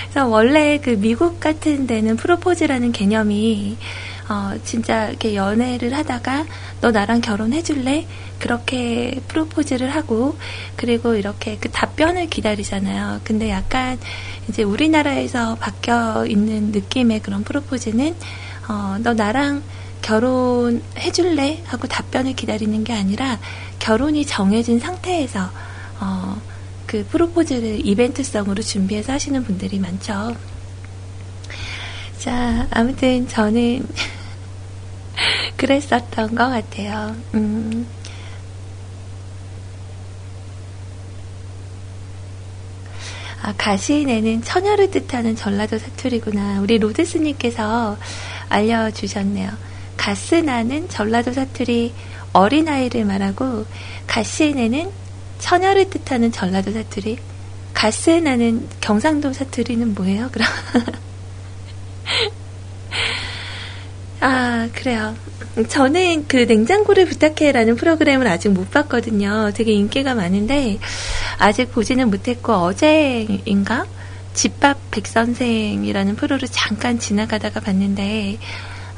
그래서 원래 그 미국 같은 데는 프로포즈라는 개념이 어, 진짜 이렇게 연애를 하다가 너 나랑 결혼해줄래? 그렇게 프로포즈를 하고 그리고 이렇게 그 답변을 기다리잖아요. 근데 약간 이제 우리나라에서 바뀌어 있는 느낌의 그런 프로포즈는 어, 너 나랑 결혼해줄래? 하고 답변을 기다리는 게 아니라 결혼이 정해진 상태에서 어, 그 프로포즈를 이벤트성으로 준비해서 하시는 분들이 많죠. 자, 아무튼 저는 그랬었던 것 같아요. 음. 아, 가시내는 처녀를 뜻하는 전라도 사투리구나. 우리 로드스님께서 알려주셨네요. 가스나는 전라도 사투리 어린아이를 말하고, 가시내는 처녀를 뜻하는 전라도 사투리. 가스나는 경상도 사투리는 뭐예요, 그럼? 아, 그래요. 저는 그 냉장고를 부탁해라는 프로그램을 아직 못 봤거든요. 되게 인기가 많은데, 아직 보지는 못했고, 어제인가? 집밥 백선생이라는 프로를 잠깐 지나가다가 봤는데,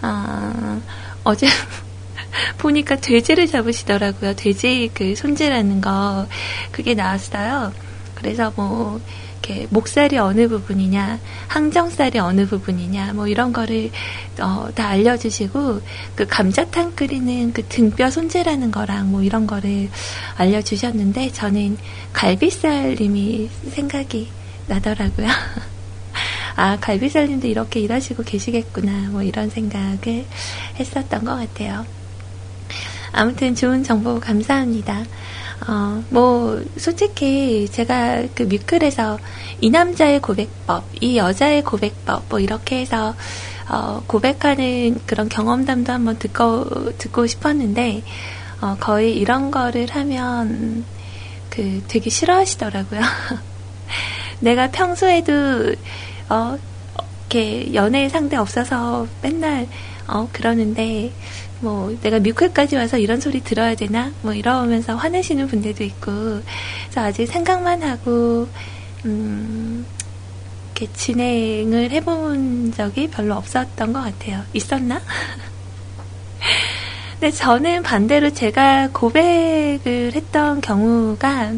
아, 어제 보니까 돼지를 잡으시더라고요. 돼지 그 손질하는 거. 그게 나왔어요. 그래서 뭐, 이렇게 목살이 어느 부분이냐, 항정살이 어느 부분이냐, 뭐 이런 거를 어, 다 알려주시고 그 감자탕 끓이는 그 등뼈 손질하는 거랑 뭐 이런 거를 알려주셨는데 저는 갈비살님이 생각이 나더라고요. 아, 갈비살님도 이렇게 일하시고 계시겠구나, 뭐 이런 생각을 했었던 것 같아요. 아무튼 좋은 정보 감사합니다. 어, 뭐, 솔직히 제가 그 뮤클에서 이 남자의 고백법, 이 여자의 고백법, 뭐 이렇게 해서, 어, 고백하는 그런 경험담도 한번 듣고, 듣고 싶었는데, 어, 거의 이런 거를 하면, 그 되게 싫어하시더라고요. 내가 평소에도, 어, 이렇게 연애 상대 없어서 맨날, 어, 그러는데, 뭐 내가 뮤클까지 와서 이런 소리 들어야 되나? 뭐 이러면서 화내시는 분들도 있고. 그래서 아직 생각만 하고 음 이렇게 진행을 해본 적이 별로 없었던 것 같아요. 있었나? 근데 저는 반대로 제가 고백을 했던 경우가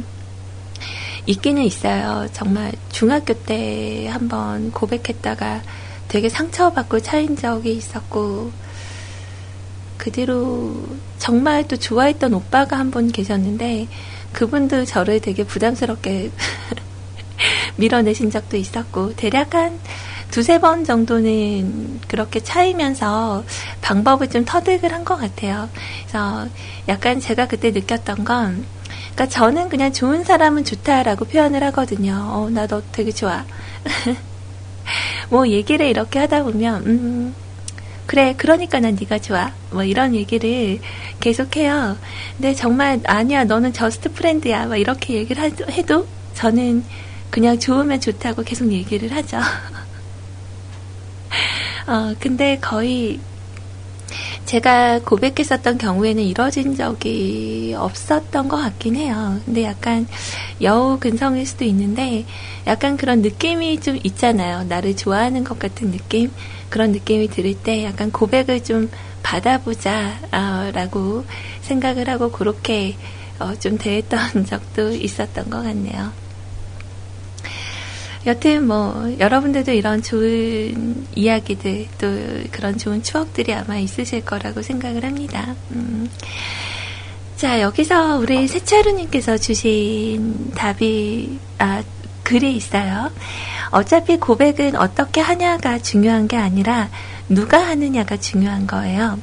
있기는 있어요. 정말 중학교 때 한번 고백했다가 되게 상처받고 차인 적이 있었고 그 뒤로 정말 또 좋아했던 오빠가 한 분 계셨는데 그분도 저를 되게 부담스럽게 밀어내신 적도 있었고 대략 한 두세 번 정도는 그렇게 차이면서 방법을 좀 터득을 한 것 같아요. 그래서 약간 제가 그때 느꼈던 건 그러니까 저는 그냥 좋은 사람은 좋다라고 표현을 하거든요. 어, 나 너 되게 좋아. 뭐 얘기를 이렇게 하다 보면 음 그래, 그러니까 난 네가 좋아. 뭐 이런 얘기를 계속해요. 근데 정말 아니야, 너는 저스트 프렌드야. 막 이렇게 얘기를 해도 저는 그냥 좋으면 좋다고 계속 얘기를 하죠. 어, 근데 거의 제가 고백했었던 경우에는 이뤄진 적이 없었던 것 같긴 해요. 근데 약간 여우 근성일 수도 있는데 약간 그런 느낌이 좀 있잖아요. 나를 좋아하는 것 같은 느낌? 그런 느낌이 들을 때 약간 고백을 좀 받아보자, 어, 라고 생각을 하고 그렇게 어, 좀 대했던 적도 있었던 것 같네요. 여튼 뭐 여러분들도 이런 좋은 이야기들 또 그런 좋은 추억들이 아마 있으실 거라고 생각을 합니다. 음. 자, 여기서 우리 세차루님께서 주신 답이, 아, 글이 있어요. 어차피 고백은 어떻게 하냐가 중요한 게 아니라 누가 하느냐가 중요한 거예요.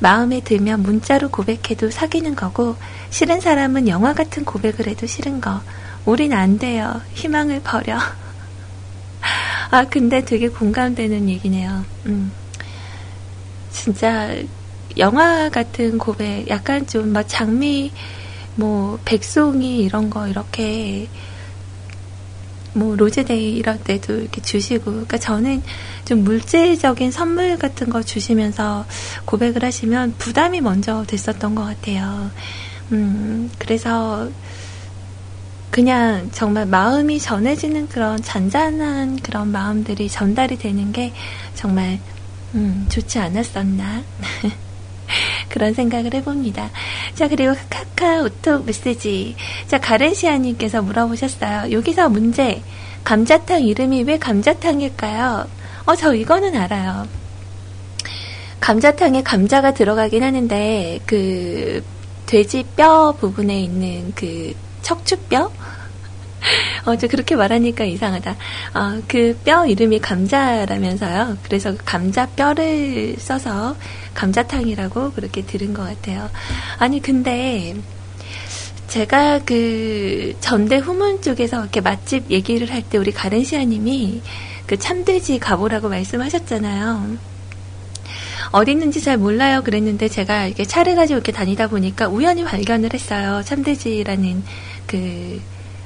마음에 들면 문자로 고백해도 사귀는 거고, 싫은 사람은 영화 같은 고백을 해도 싫은 거. 우린 안 돼요. 희망을 버려. 아, 근데 되게 공감되는 얘기네요. 음. 진짜 영화 같은 고백, 약간 좀 막 장미, 뭐, 백송이 이런 거 이렇게, 뭐, 로즈데이 이럴 때도 이렇게 주시고, 그러니까 저는 좀 물질적인 선물 같은 거 주시면서 고백을 하시면 부담이 먼저 됐었던 것 같아요. 음, 그래서 그냥 정말 마음이 전해지는 그런 잔잔한 그런 마음들이 전달이 되는 게 정말 음, 좋지 않았었나. 그런 생각을 해봅니다. 자, 그리고 카카오톡 메시지. 자, 가렌시아님께서 물어보셨어요. 여기서 문제. 감자탕 이름이 왜 감자탕일까요? 어, 저 이거는 알아요. 감자탕에 감자가 들어가긴 하는데, 그, 돼지 뼈 부분에 있는 그 척추뼈? 어, 저 그렇게 말하니까 이상하다. 어, 그뼈 이름이 감자라면서요. 그래서 감자 뼈를 써서 감자탕이라고 그렇게 들은 것 같아요. 아니, 근데 제가 그 전대 후문 쪽에서 이렇게 맛집 얘기를 할 때 우리 가렌시아님이 그 참돼지 가보라고 말씀하셨잖아요. 어디 있는지 잘 몰라요. 그랬는데 제가 이렇게 차를 가지고 이렇게 다니다 보니까 우연히 발견을 했어요. 참돼지라는 그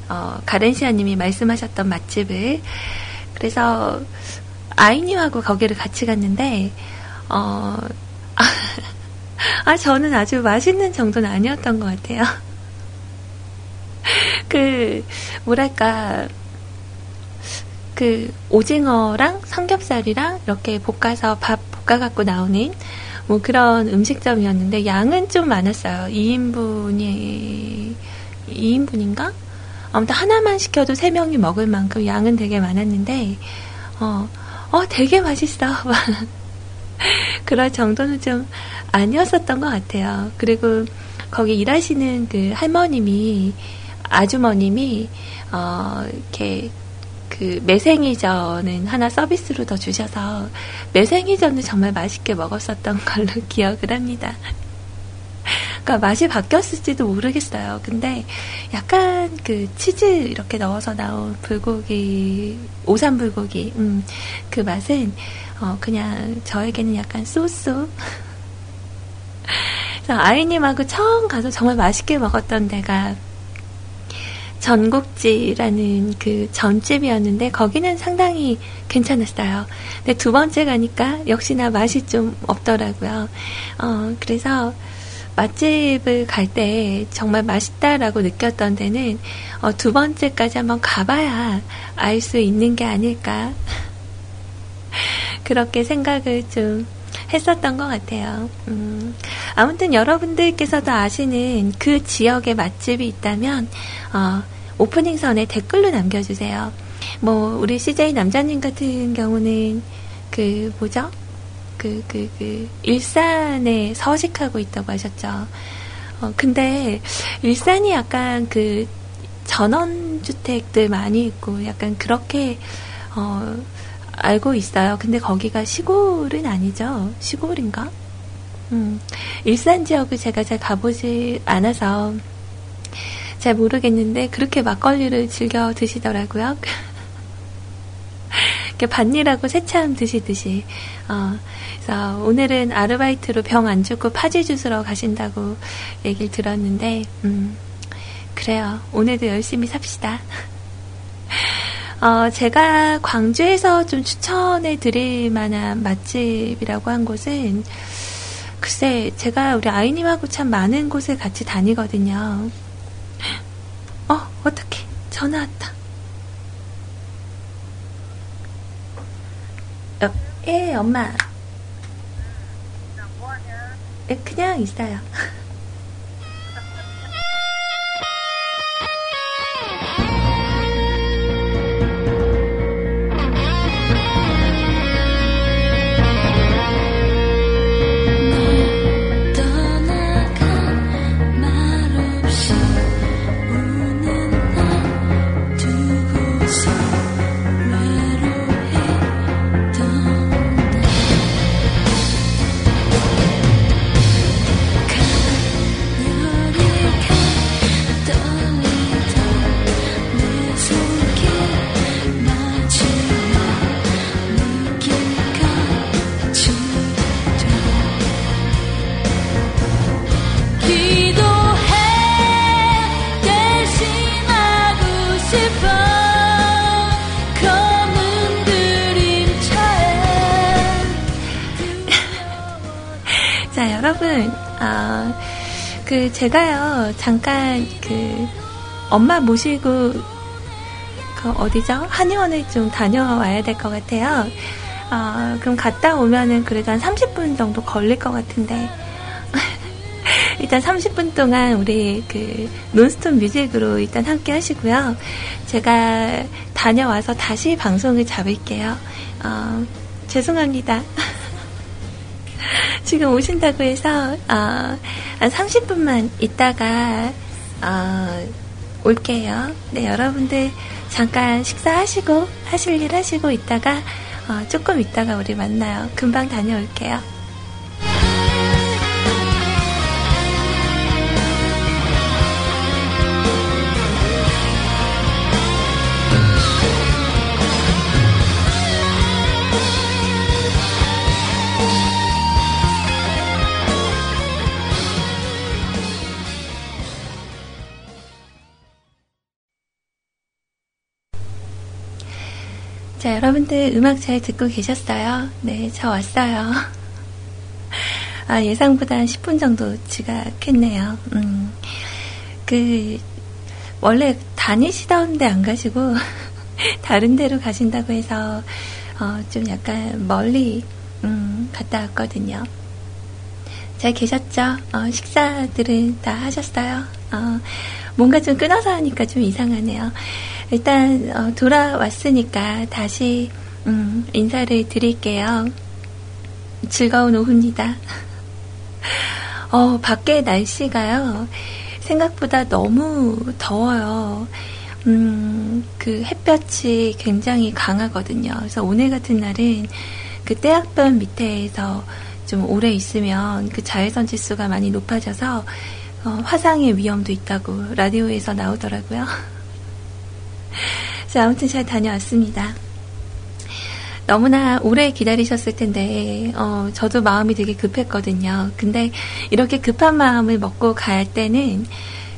어, 가렌시아님이 말씀하셨던 맛집을. 그래서 아이님하고 거기를 같이 갔는데, 어, 아, 저는 아주 맛있는 정도는 아니었던 것 같아요. 그, 뭐랄까, 그, 오징어랑 삼겹살이랑 이렇게 볶아서 밥 볶아 갖고 나오는 뭐 그런 음식점이었는데, 양은 좀 많았어요. 2인분이, 2인분인가? 아무튼 하나만 시켜도 세 명이 먹을 만큼 양은 되게 많았는데, 어, 어, 되게 맛있어. 그럴 정도는 좀 아니었었던 것 같아요. 그리고 거기 일하시는 그 할머님이, 아주머님이, 어, 이렇게 그 매생이전은 하나 서비스로 더 주셔서 매생이전을 정말 맛있게 먹었었던 걸로 기억을 합니다. 그러니까 맛이 바뀌었을지도 모르겠어요. 근데 약간 그 치즈 이렇게 넣어서 나온 불고기, 오삼 불고기, 음, 그 맛은 어, 그냥 저에게는 약간 쏘쏘. 아이님하고 처음 가서 정말 맛있게 먹었던 데가 전국지라는 그 전집이었는데 거기는 상당히 괜찮았어요. 근데 두 번째 가니까 역시나 맛이 좀 없더라고요. 어, 그래서 맛집을 갈 때 정말 맛있다라고 느꼈던 데는 어, 두 번째까지 한번 가봐야 알 수 있는 게 아닐까. 그렇게 생각을 좀 했었던 것 같아요. 음, 아무튼 여러분들께서도 아시는 그 지역의 맛집이 있다면, 어, 오프닝 선에 댓글로 남겨주세요. 뭐, 우리 CJ 남자님 같은 경우는, 그, 뭐죠? 그, 그, 그, 일산에 서식하고 있다고 하셨죠. 어, 근데, 일산이 약간 그, 전원주택들 많이 있고, 약간 그렇게, 어, 알고 있어요. 근데 거기가 시골은 아니죠. 시골인가? 음, 일산 지역을 제가 잘 가보지 않아서 잘 모르겠는데, 그렇게 막걸리를 즐겨 드시더라고요. 이렇게 반일하고 새참 드시듯이. 어, 그래서 오늘은 아르바이트로 병 안 죽고 파지 주스러 가신다고 얘기를 들었는데, 음, 그래요. 오늘도 열심히 삽시다. 어, 제가 광주에서 좀 추천해 드릴 만한 맛집이라고 한 곳은, 글쎄, 제가 우리 아이님하고 참 많은 곳을 같이 다니거든요. 어, 어떡해. 전화 왔다. 어, 예, 엄마. 예, 그냥 있어요. 제가요, 잠깐, 그, 엄마 모시고, 그, 어디죠? 한의원을 좀 다녀와야 될 것 같아요. 아, 그럼 갔다 오면은 그래도 한 30분 정도 걸릴 것 같은데. 일단 30분 동안 우리 그 논스톱 뮤직으로 일단 함께 하시고요. 제가 다녀와서 다시 방송을 잡을게요. 어, 죄송합니다. 지금 오신다고 해서 어, 한 30분만 있다가 어, 올게요. 네, 여러분들 잠깐 식사하시고 하실 일 하시고 있다가 어, 조금 있다가 우리 만나요. 금방 다녀올게요. 자, 여러분들 음악 잘 듣고 계셨어요? 네, 저 왔어요. 아, 예상보다 한 10분 정도 지각했네요. 음, 그, 원래 다니시던 데 안 가시고, 다른 데로 가신다고 해서, 어, 좀 약간 멀리, 음, 갔다 왔거든요. 잘 계셨죠? 어, 식사들은 다 하셨어요? 어, 뭔가 좀 끊어서 하니까 좀 이상하네요. 일단 어, 돌아왔으니까 다시 음, 인사를 드릴게요. 즐거운 오후입니다. 어, 밖에 날씨가요. 생각보다 너무 더워요. 음, 그 햇볕이 굉장히 강하거든요. 그래서 오늘 같은 날은 그 태양볕 밑에서 좀 오래 있으면 그 자외선 지수가 많이 높아져서 어, 화상의 위험도 있다고 라디오에서 나오더라고요. 자, 아무튼 잘 다녀왔습니다. 너무나 오래 기다리셨을 텐데, 어, 저도 마음이 되게 급했거든요. 근데 이렇게 급한 마음을 먹고 갈 때는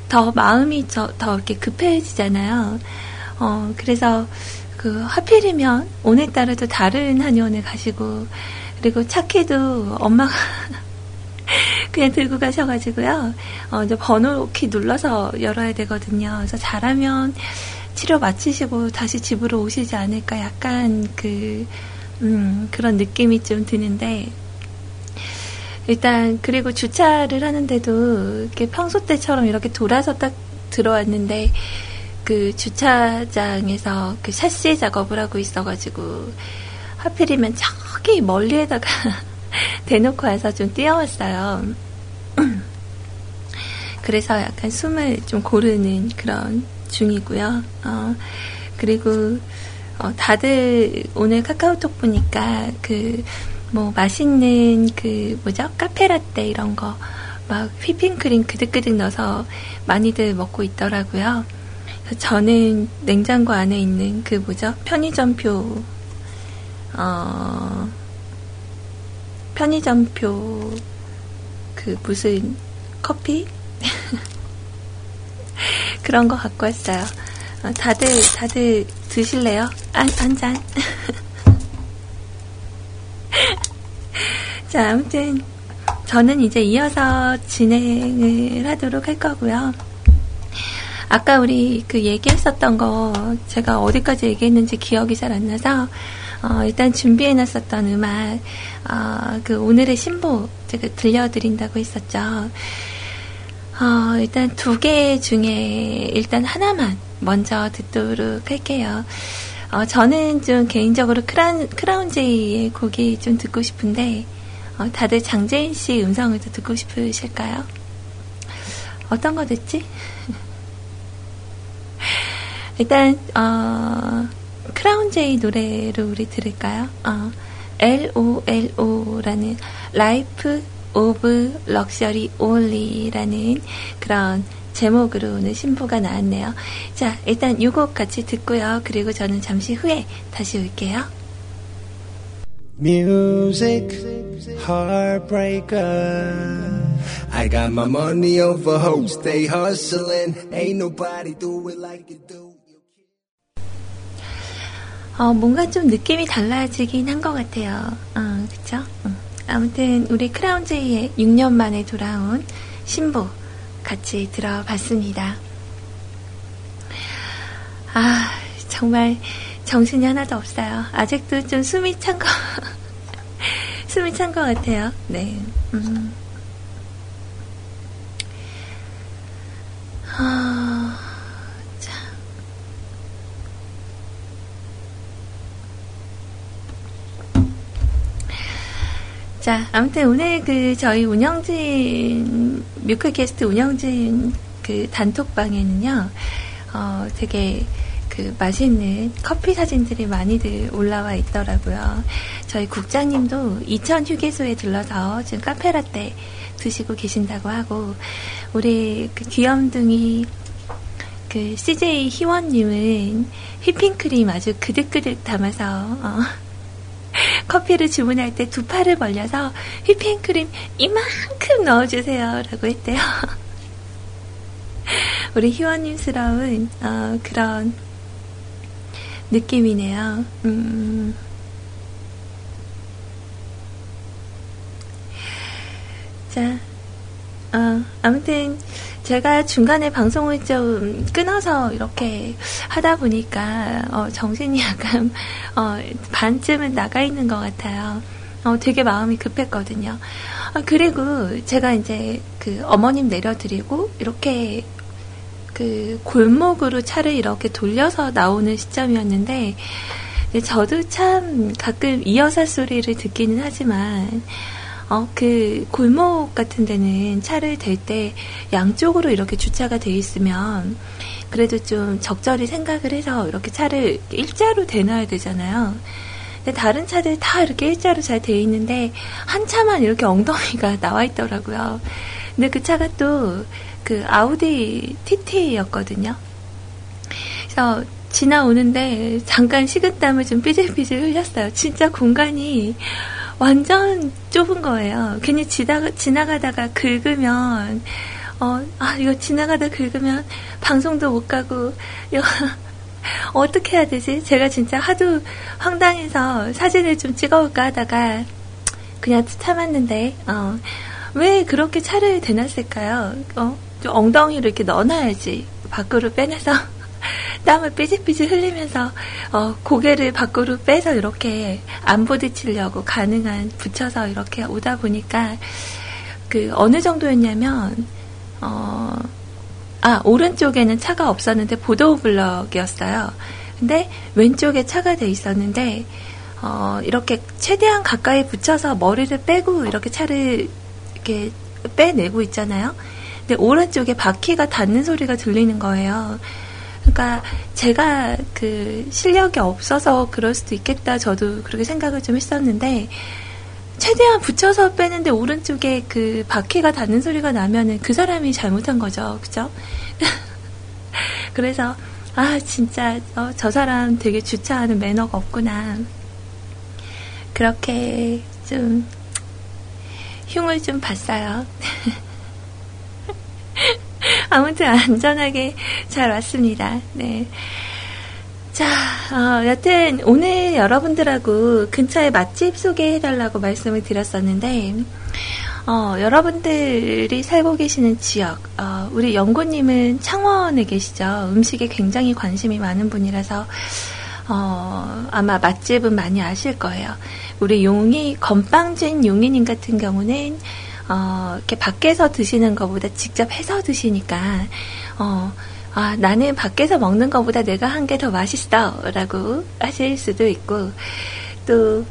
더 마음이 저, 더 이렇게 급해지잖아요. 어, 그래서 그 하필이면 오늘따라 도 다른 한의원에 가시고, 그리고 차키도 엄마가 그냥 들고 가셔가지고요. 어, 이제 번호키 눌러서 열어야 되거든요. 그래서 잘하면 치료 마치시고 다시 집으로 오시지 않을까 약간 그, 음, 그런 느낌이 좀 드는데, 일단, 그리고 주차를 하는데도 이렇게 평소 때처럼 이렇게 돌아서 딱 들어왔는데, 그 주차장에서 그 샷시 작업을 하고 있어가지고, 하필이면 저기 멀리에다가 대놓고 와서 좀 뛰어왔어요. 그래서 약간 숨을 좀 고르는 그런 중이고요. 어, 그리고 어, 다들 오늘 카카오톡 보니까 그 뭐 맛있는 그 뭐죠 카페라떼 이런 거 막 휘핑크림 그득그득 넣어서 많이들 먹고 있더라고요. 저는 냉장고 안에 있는 그 뭐죠 편의점표 어 편의점표 그 무슨 커피 그런 거 갖고 왔어요. 어, 다들, 다들 드실래요? 한, 한 잔. 자, 아무튼, 저는 이제 이어서 진행을 하도록 할 거고요. 아까 우리 그 얘기했었던 거, 제가 어디까지 얘기했는지 기억이 잘 안 나서, 어, 일단 준비해놨었던 음악, 어, 그 오늘의 신보 제가 들려드린다고 했었죠. 어, 일단 두 개 중에 일단 하나만 먼저 듣도록 할게요. 어, 저는 좀 개인적으로 크라운, 크라운 제이의 곡이 좀 듣고 싶은데, 어, 다들 장재인 씨 음성을 더 듣고 싶으실까요? 어떤 거 듣지? 일단, 어, 크라운 제이 노래로 우리 들을까요? 어, LOLO라는 Life of Luxury Only라는 그런 제목으로 오늘 신보가 나왔네요. 자, 일단 이 곡 같이 듣고요. 그리고 저는 잠시 후에 다시 올게요. Music, heartbreaker. I got my money over hoes, they hustling. Ain't nobody do it like you do. 어, 뭔가 좀 느낌이 달라지긴 한 것 같아요. 어, 그쵸? 어. 아무튼, 우리 크라운제이의 6년 만에 돌아온 신부 같이 들어봤습니다. 아, 정말 정신이 하나도 없어요. 아직도 좀 숨이 찬 거, 숨이 찬 것 같아요. 네. 음. 아, 자, 아무튼 오늘 그 저희 운영진, 뮤클캐스트 운영진 그 단톡방에는요, 어, 되게 그 맛있는 커피 사진들이 많이들 올라와 있더라고요. 저희 국장님도 이천 휴게소에 들러서 지금 카페라떼 드시고 계신다고 하고, 우리 그 귀염둥이 그 CJ 희원님은 휘핑크림 아주 그득그득 담아서 어, 커피를 주문할 때 두 팔을 벌려서 휘핑크림 이만큼 넣어주세요 라고 했대요. 우리 희원님스러운 어, 그런 느낌이네요. 음. 자, 어, 아무튼 제가 중간에 방송을 좀 끊어서 이렇게 하다 보니까 어, 정신이 약간 어, 반쯤은 나가 있는 것 같아요. 어, 되게 마음이 급했거든요. 아, 그리고 제가 이제 그 어머님 내려드리고 이렇게 그 골목으로 차를 이렇게 돌려서 나오는 시점이었는데 저도 참 가끔 이 여사 소리를 듣기는 하지만 어, 그 골목 같은 데는 차를 댈 때 양쪽으로 이렇게 주차가 돼 있으면 그래도 좀 적절히 생각을 해서 이렇게 차를 일자로 대놔야 되잖아요. 근데 다른 차들 다 이렇게 일자로 잘 돼 있는데 한 차만 이렇게 엉덩이가 나와 있더라고요. 근데 그 차가 또 그 아우디 TT였거든요. 그래서 지나오는데 잠깐 식은땀을 좀 삐질삐질 흘렸어요. 진짜 공간이 완전 좁은 거예요. 괜히 지나가, 지나가다가 긁으면, 어, 아, 이거 지나가다 긁으면 방송도 못 가고, 이거, 어떻게 해야 되지? 제가 진짜 하도 황당해서 사진을 좀 찍어볼까 하다가, 그냥 참았는데, 어, 왜 그렇게 차를 대놨을까요? 어, 좀 엉덩이를 이렇게 넣어놔야지. 밖으로 빼내서. 땀을 삐질삐질 흘리면서 어, 고개를 밖으로 빼서 이렇게 안 부딪히려고 가능한 붙여서 이렇게 오다 보니까 그 어느 정도였냐면 어, 아 오른쪽에는 차가 없었는데 보도 블럭이었어요. 근데 왼쪽에 차가 돼 있었는데 어, 이렇게 최대한 가까이 붙여서 머리를 빼고 이렇게 차를 이렇게 빼내고 있잖아요. 근데 오른쪽에 바퀴가 닿는 소리가 들리는 거예요. 그러니까 제가 그 실력이 없어서 그럴 수도 있겠다. 저도 그렇게 생각을 좀 했었는데 최대한 붙여서 빼는데 오른쪽에 그 바퀴가 닿는 소리가 나면은 그 사람이 잘못한 거죠. 그죠? 그래서 아 진짜 어, 저 사람 되게 주차하는 매너가 없구나. 그렇게 좀 흉을 좀 봤어요. 아무튼 안전하게 잘 왔습니다. 네. 자, 어, 여튼 오늘 여러분들하고 근처에 맛집 소개해달라고 말씀을 드렸었는데, 어, 여러분들이 살고 계시는 지역, 어, 우리 연구님은 창원에 계시죠. 음식에 굉장히 관심이 많은 분이라서, 어, 아마 맛집은 많이 아실 거예요. 우리 용이, 건빵진 용이님 같은 경우는 어, 이렇게 밖에서 드시는 것보다 직접 해서 드시니까, 어, 아, 나는 밖에서 먹는 것보다 내가 한 게 더 맛있어. 라고 하실 수도 있고, 또,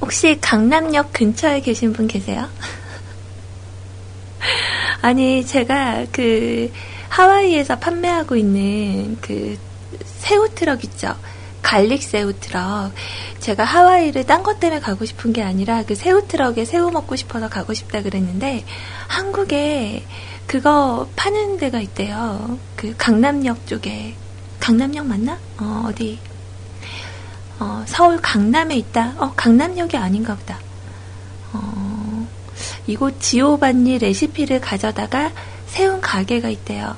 혹시 강남역 근처에 계신 분 계세요? 아니, 제가 그, 하와이에서 판매하고 있는 그, 새우 트럭 있죠? garlic 새우 트럭. 제가 하와이를 딴 것 때문에 가고 싶은 게 아니라 그 새우 트럭에 새우 먹고 싶어서 가고 싶다 그랬는데 한국에 그거 파는 데가 있대요. 그 강남역 쪽에. 강남역 맞나? 어, 어디? 어, 서울 강남에 있다. 어, 강남역이 아닌가 보다. 어, 이곳 지오반니 레시피를 가져다가 세운 가게가 있대요.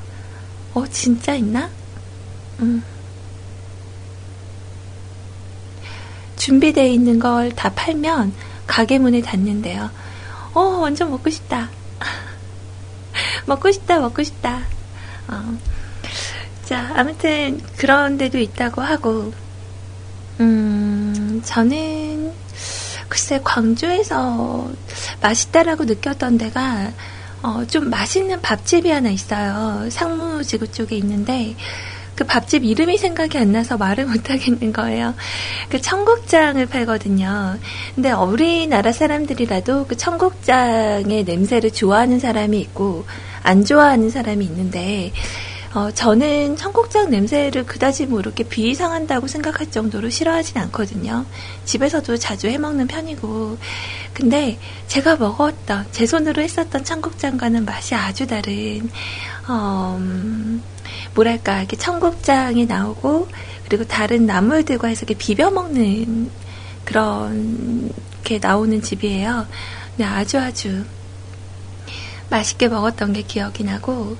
어, 진짜 있나? 음. 준비되어 있는 걸 다 팔면 가게 문을 닫는데요. 어, 완전 먹고 싶다. 먹고 싶다, 먹고 싶다. 어. 자, 아무튼 그런 데도 있다고 하고, 음, 저는 글쎄 광주에서 맛있다라고 느꼈던 데가 어, 좀 맛있는 밥집이 하나 있어요. 상무지구 쪽에 있는데 그 밥집 이름이 생각이 안 나서 말을 못 하겠는 거예요. 그 청국장을 팔거든요. 근데 우리나라 사람들이라도 그 청국장의 냄새를 좋아하는 사람이 있고 안 좋아하는 사람이 있는데 어, 저는 청국장 냄새를 그다지 뭐 이렇게 비이상한다고 생각할 정도로 싫어하진 않거든요. 집에서도 자주 해먹는 편이고. 근데 제가 먹었던, 제 손으로 했었던 청국장과는 맛이 아주 다른, 어, 음, 뭐랄까, 이렇게 청국장이 나오고, 그리고 다른 나물들과 해서 이렇게 비벼 먹는 그런, 게 나오는 집이에요. 근데 아주 아주 맛있게 먹었던 게 기억이 나고,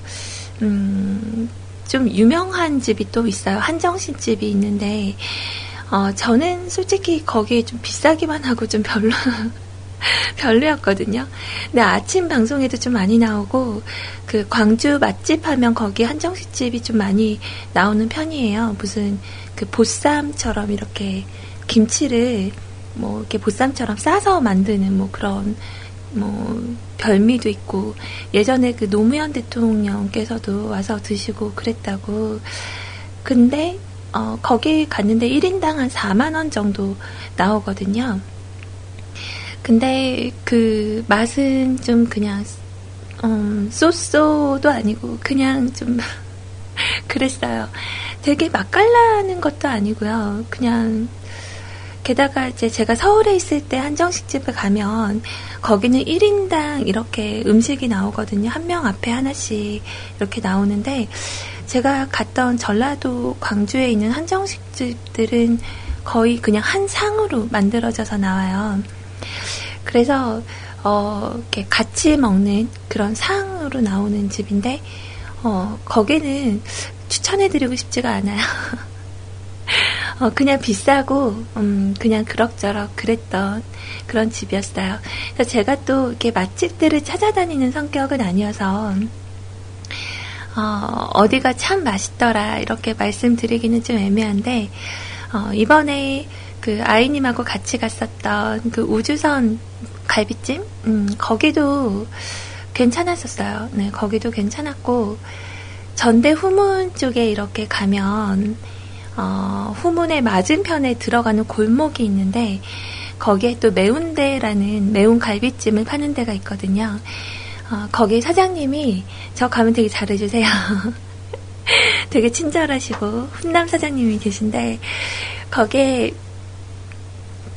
음, 좀 유명한 집이 또 있어요. 한정신 집이 있는데, 어, 저는 솔직히 거기에 좀 비싸기만 하고 좀 별로, 별로였거든요. 근데 아침 방송에도 좀 많이 나오고, 그 광주 맛집 하면 거기 한정식 집이 좀 많이 나오는 편이에요. 무슨 그 보쌈처럼 이렇게 김치를 뭐 이렇게 보쌈처럼 싸서 만드는 뭐 그런 뭐 별미도 있고 예전에 그 노무현 대통령께서도 와서 드시고 그랬다고 근데 어, 거기 갔는데 1인당 한 4만 원 정도 나오거든요. 근데 그 맛은 좀 그냥 음, 쏘쏘도 아니고 그냥 좀 그랬어요. 되게 맛깔나는 것도 아니고요. 그냥 게다가 이제 제가 서울에 있을 때 한정식집에 가면 거기는 1인당 이렇게 음식이 나오거든요. 한 명 앞에 하나씩 이렇게 나오는데 제가 갔던 전라도 광주에 있는 한정식집들은 거의 그냥 한 상으로 만들어져서 나와요. 그래서 어, 이렇게 같이 먹는 그런 상으로 나오는 집인데 어, 거기는 추천해드리고 싶지가 않아요. 어, 그냥 비싸고, 음, 그냥 그럭저럭 그랬던 그런 집이었어요. 그래서 제가 또 이렇게 맛집들을 찾아다니는 성격은 아니어서, 어, 어디가 참 맛있더라, 이렇게 말씀드리기는 좀 애매한데, 어, 이번에 그 아이님하고 같이 갔었던 그 우주선 갈비찜? 음, 거기도 괜찮았었어요. 네, 거기도 괜찮았고, 전대 후문 쪽에 이렇게 가면, 어, 후문의 맞은편에 들어가는 골목이 있는데 거기에 또 매운데라는 매운 갈비찜을 파는 데가 있거든요. 어, 거기 사장님이 저 가면 되게 잘해주세요. 되게 친절하시고 훈남 사장님이 계신데 거기에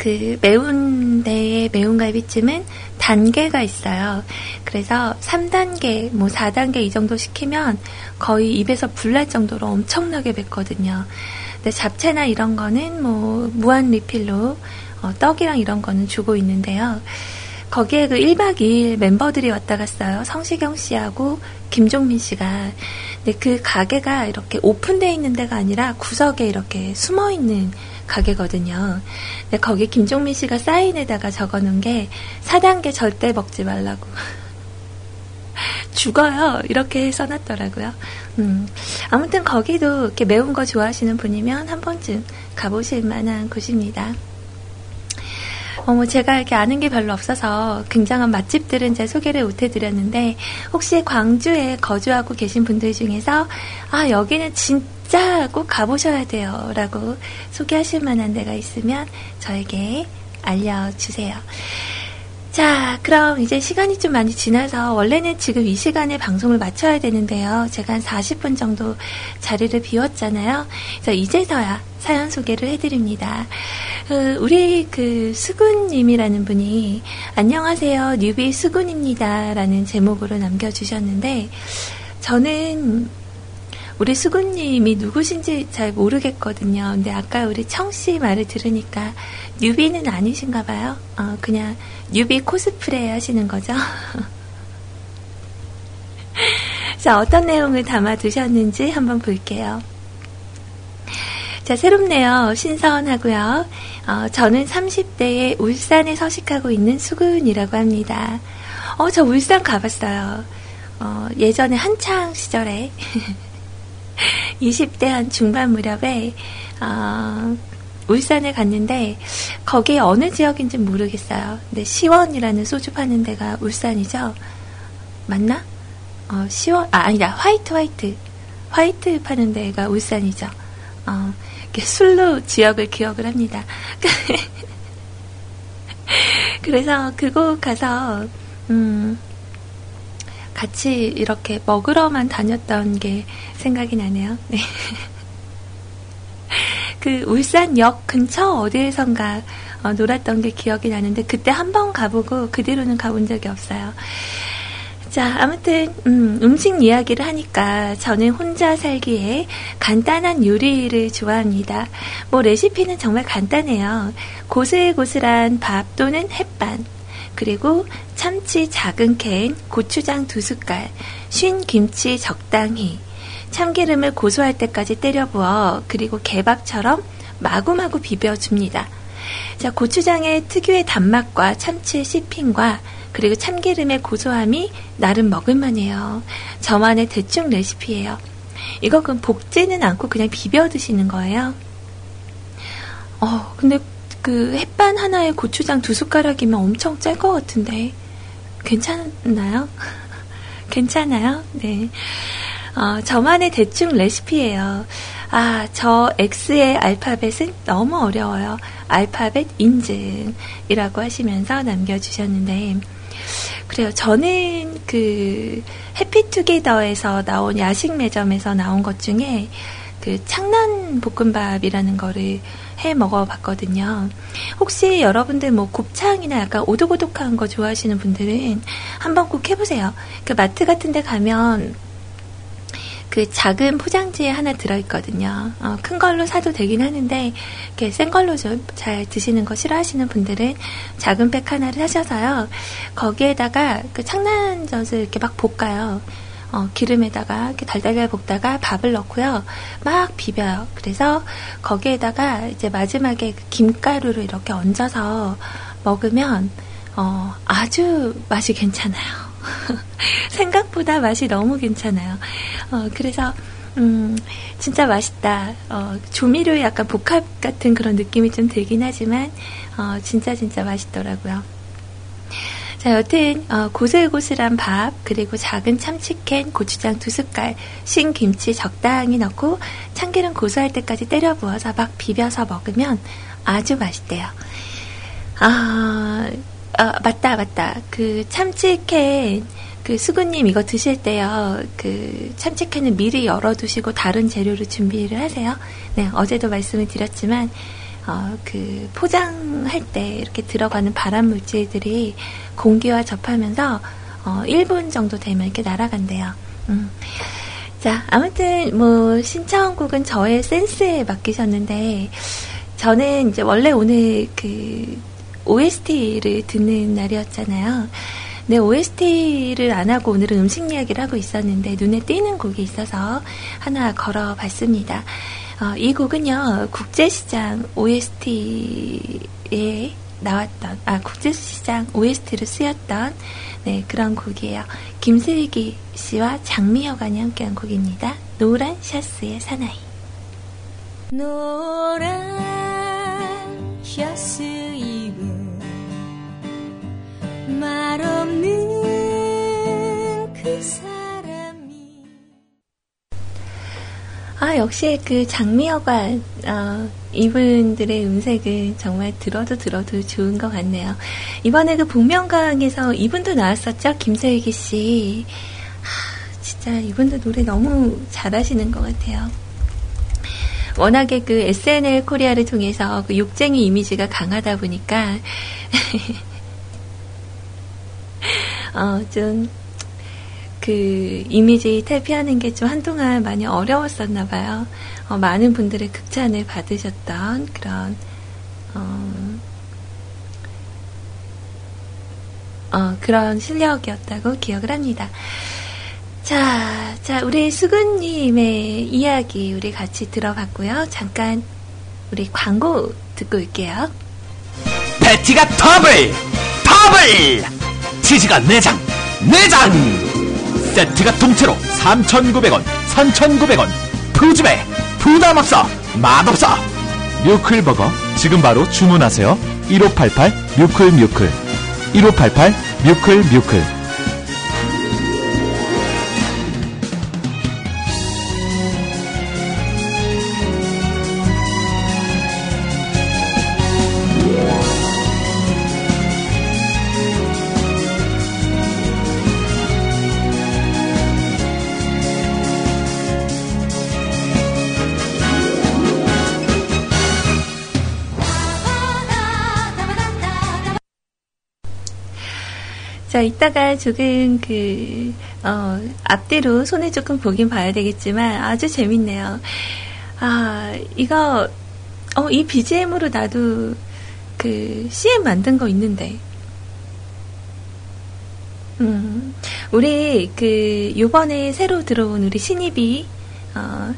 그 매운 데의 매운 갈비찜은 단계가 있어요. 그래서 3단계, 뭐 4단계 이 정도 시키면 거의 입에서 불 날 정도로 엄청나게 맵거든요. 근데 잡채나 이런 거는 뭐 무한 리필로 어, 떡이랑 이런 거는 주고 있는데요. 거기에 그 1박 2일 멤버들이 왔다 갔어요. 성시경 씨하고 김종민 씨가. 근데 그 가게가 이렇게 오픈되어 있는 데가 아니라 구석에 이렇게 숨어 있는 가게거든요. 근데 거기 김종민 씨가 사인에다가 적어 놓은 게 4단계 절대 먹지 말라고. 죽어요. 이렇게 써놨더라고요. 음, 아무튼 거기도 이렇게 매운 거 좋아하시는 분이면 한 번쯤 가보실 만한 곳입니다. 어머, 제가 이렇게 아는 게 별로 없어서 굉장한 맛집들은 제 소개를 못 해드렸는데, 혹시 광주에 거주하고 계신 분들 중에서, 아, 여기는 진짜 꼭 가보셔야 돼요. 라고 소개하실 만한 데가 있으면 저에게 알려주세요. 자, 그럼 이제 시간이 좀 많이 지나서 원래는 지금 이 시간에 방송을 마쳐야 되는데요. 제가 한 40분 정도 자리를 비웠잖아요. 그래서 이제서야 사연 소개를 해드립니다. 그 우리 그 수군님이라는 분이 안녕하세요 뉴비 수군입니다 라는 제목으로 남겨주셨는데 저는 우리 수군님이 누구신지 잘 모르겠거든요. 근데 아까 우리 청씨 말을 들으니까 뉴비는 아니신가 봐요. 어, 그냥 뉴비 코스프레 하시는 거죠. 자, 어떤 내용을 담아 두셨는지 한번 볼게요. 자, 새롭네요. 신선하고요. 어, 저는 30대에 울산에 서식하고 있는 수근이라고 합니다. 어, 저 울산 가봤어요. 어, 예전에 한창 시절에 20대 한 중반 무렵에 어, 울산에 갔는데 거기 어느 지역인지 모르겠어요. 근데 시원이라는 소주 파는 데가 울산이죠. 맞나? 어, 시원 아 아니다 화이트 화이트 화이트 파는 데가 울산이죠. 어, 술로 지역을 기억을 합니다. 그래서 그곳 가서 음, 같이 이렇게 먹으러만 다녔던 게 생각이 나네요. 네. 그 울산역 근처 어디에선가 어, 놀았던 게 기억이 나는데 그때 한 번 가보고 그 뒤로는 가본 적이 없어요. 자, 아무튼 음, 음식 이야기를 하니까 저는 혼자 살기에 간단한 요리를 좋아합니다. 뭐 레시피는 정말 간단해요. 고슬고슬한 밥 또는 햇반, 그리고 참치 작은 캔, 고추장 두 숟갈, 쉰 김치 적당히, 참기름을 고소할 때까지 때려 부어 그리고 개밥처럼 마구마구 비벼줍니다. 자, 고추장의 특유의 단맛과 참치의 씹힘과 그리고 참기름의 고소함이 나름 먹을만해요. 저만의 대충 레시피예요. 이거 그럼 볶지는 않고 그냥 비벼 드시는 거예요. 어, 근데 그 햇반 하나에 고추장 두 숟가락이면 엄청 짤 것 같은데 괜찮나요? 괜찮아요? 네. 어, 저만의 대충 레시피예요. 아, 저 X의 알파벳은 너무 어려워요. 알파벳 인증이라고 하시면서 남겨주셨는데, 그래요. 저는 그 해피투게더에서 나온 야식 매점에서 나온 것 중에 그 창난 볶음밥이라는 거를 해 먹어봤거든요. 혹시 여러분들 뭐 곱창이나 약간 오독오독한 거 좋아하시는 분들은 한번 꼭 해보세요. 그 마트 같은 데 가면 그 작은 포장지에 하나 들어있거든요. 어, 큰 걸로 사도 되긴 하는데, 이렇게 센 걸로 좀 잘 드시는 거 싫어하시는 분들은 작은 팩 하나를 사셔서요. 거기에다가 그 창난젓을 이렇게 막 볶아요. 어, 기름에다가 이렇게 달달달 볶다가 밥을 넣고요. 막 비벼요. 그래서 거기에다가 이제 마지막에 그 김가루를 이렇게 얹어서 먹으면 어, 아주 맛이 괜찮아요. 생각보다 맛이 너무 괜찮아요. 어, 그래서 음, 진짜 맛있다. 어, 조미료 약간 복합 같은 그런 느낌이 좀 들긴 하지만, 어, 진짜 진짜 맛있더라고요. 자, 여튼, 어, 고슬고슬한 밥, 그리고 작은 참치캔, 고추장 두 숟갈, 신 김치 적당히 넣고, 참기름 고소할 때까지 때려 부어서 막 비벼서 먹으면 아주 맛있대요. 아, 아, 맞다, 맞다. 그 참치캔, 그 수구님 이거 드실 때요, 그 참치캔을 미리 열어두시고 다른 재료를 준비를 하세요. 네, 어제도 말씀을 드렸지만, 어, 그 포장할 때 이렇게 들어가는 발암 물질들이 공기와 접하면서 어, 1분 정도 되면 이렇게 날아간대요. 음. 자, 아무튼 뭐 신청곡은 저의 센스에 맡기셨는데 저는 이제 원래 오늘 그 OST를 듣는 날이었잖아요. 네, OST를 안 하고 오늘은 음식 이야기를 하고 있었는데 눈에 띄는 곡이 있어서 하나 걸어봤습니다. 어, 이 곡은요, 국제시장 OST에 나왔던, 아, 국제시장 OST로 쓰였던, 네, 그런 곡이에요. 김슬기 씨와 장미여관이 함께한 곡입니다. 노란 샤스의 사나이. 노란 샤스 입은 말 없는 그 사람 아 역시 그 장미여관 어, 이분들의 음색은 정말 들어도 들어도 좋은 것 같네요. 이번에 그 복면가왕에서 이분도 나왔었죠 김슬기 씨. 하, 진짜 이분도 노래 너무 잘하시는 것 같아요. 워낙에 그 SNL 코리아를 통해서 그 욕쟁이 이미지가 강하다 보니까, 어, 좀, 그 이미지 탈피하는 게 좀 한동안 많이 어려웠었나 봐요. 어, 많은 분들의 극찬을 받으셨던 그런 어, 어, 그런 실력이었다고 기억을 합니다. 자, 자, 우리 수근님의 이야기 우리 같이 들어봤고요. 잠깐 우리 광고 듣고 올게요. 패티가 더블! 더블! 치즈가 4장! 4장! 세트가 통째로 3,900원, 3,900원. 푸짐해! 부담 없어! 맛있어! 뮤클버거 지금 바로 주문하세요. 1588 뮤클 뮤클 1588 뮤클 뮤클 자, 이따가 조금 그, 어, 앞뒤로 손을 조금 보긴 봐야 되겠지만 아주 재밌네요. 아, 이거, 어, 이 BGM으로 나도 그 CM 만든 거 있는데. 음, 우리 그, 요번에 새로 들어온 우리 신입이, 어,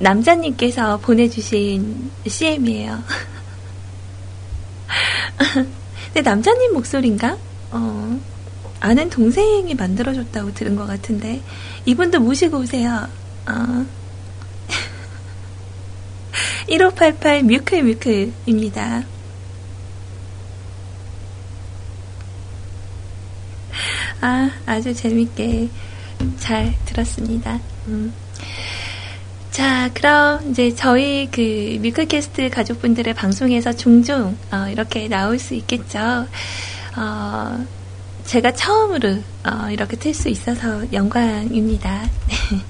남자님께서 보내주신 CM이에요. 근데 남자님 목소리인가? 어, 아는 동생이 만들어줬다고 들은 것 같은데 이분도 모시고 오세요. 어. 1588 뮤클 뮤클입니다. 아, 아주 재밌게 잘 들었습니다. 음. 자, 그럼 이제 저희 그 뮤클캐스트 가족분들의 방송에서 종종 어, 이렇게 나올 수 있겠죠. 어, 제가 처음으로 어, 이렇게 틀 수 있어서 영광입니다.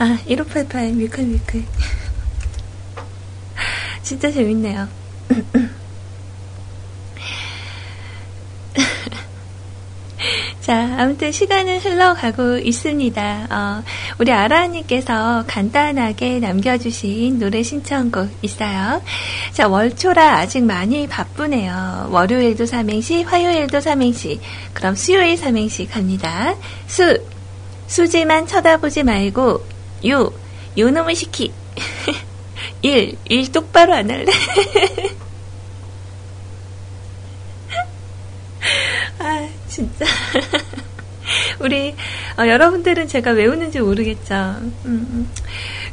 아, 1588 뮤클 뮤클. 진짜 재밌네요. 자, 아무튼 시간은 흘러가고 있습니다. 어, 우리 아라님께서 간단하게 남겨주신 노래 신청곡 있어요. 자, 월초라 아직 많이 바쁘네요. 월요일도 삼행시, 화요일도 삼행시, 그럼 수요일 삼행시 갑니다. 수, 수지만 쳐다보지 말고, 유, 요놈을 시키. 일, 일 똑바로 안 할래? 아, 진짜. 우리, 어, 여러분들은 제가 왜 우는지 모르겠죠. 음, 음,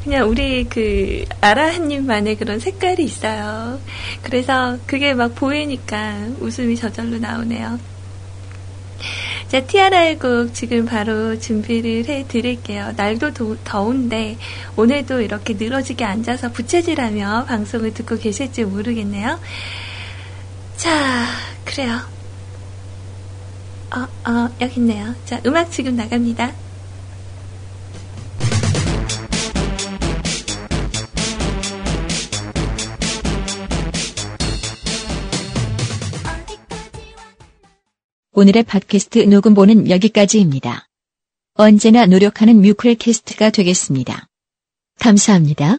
그냥 우리 그, 아라한님만의 그런 색깔이 있어요. 그래서 그게 막 보이니까 웃음이 저절로 나오네요. 자, 티아라의 곡 지금 바로 준비를 해 드릴게요. 날도 도, 더운데 오늘도 이렇게 늘어지게 앉아서 부채질하며 방송을 듣고 계실지 모르겠네요. 자, 그래요. 어, 어, 여기 있네요. 자, 음악 지금 나갑니다. 오늘의 팟캐스트 녹음본은 여기까지입니다. 언제나 노력하는 뮤클캐스트가 되겠습니다. 감사합니다.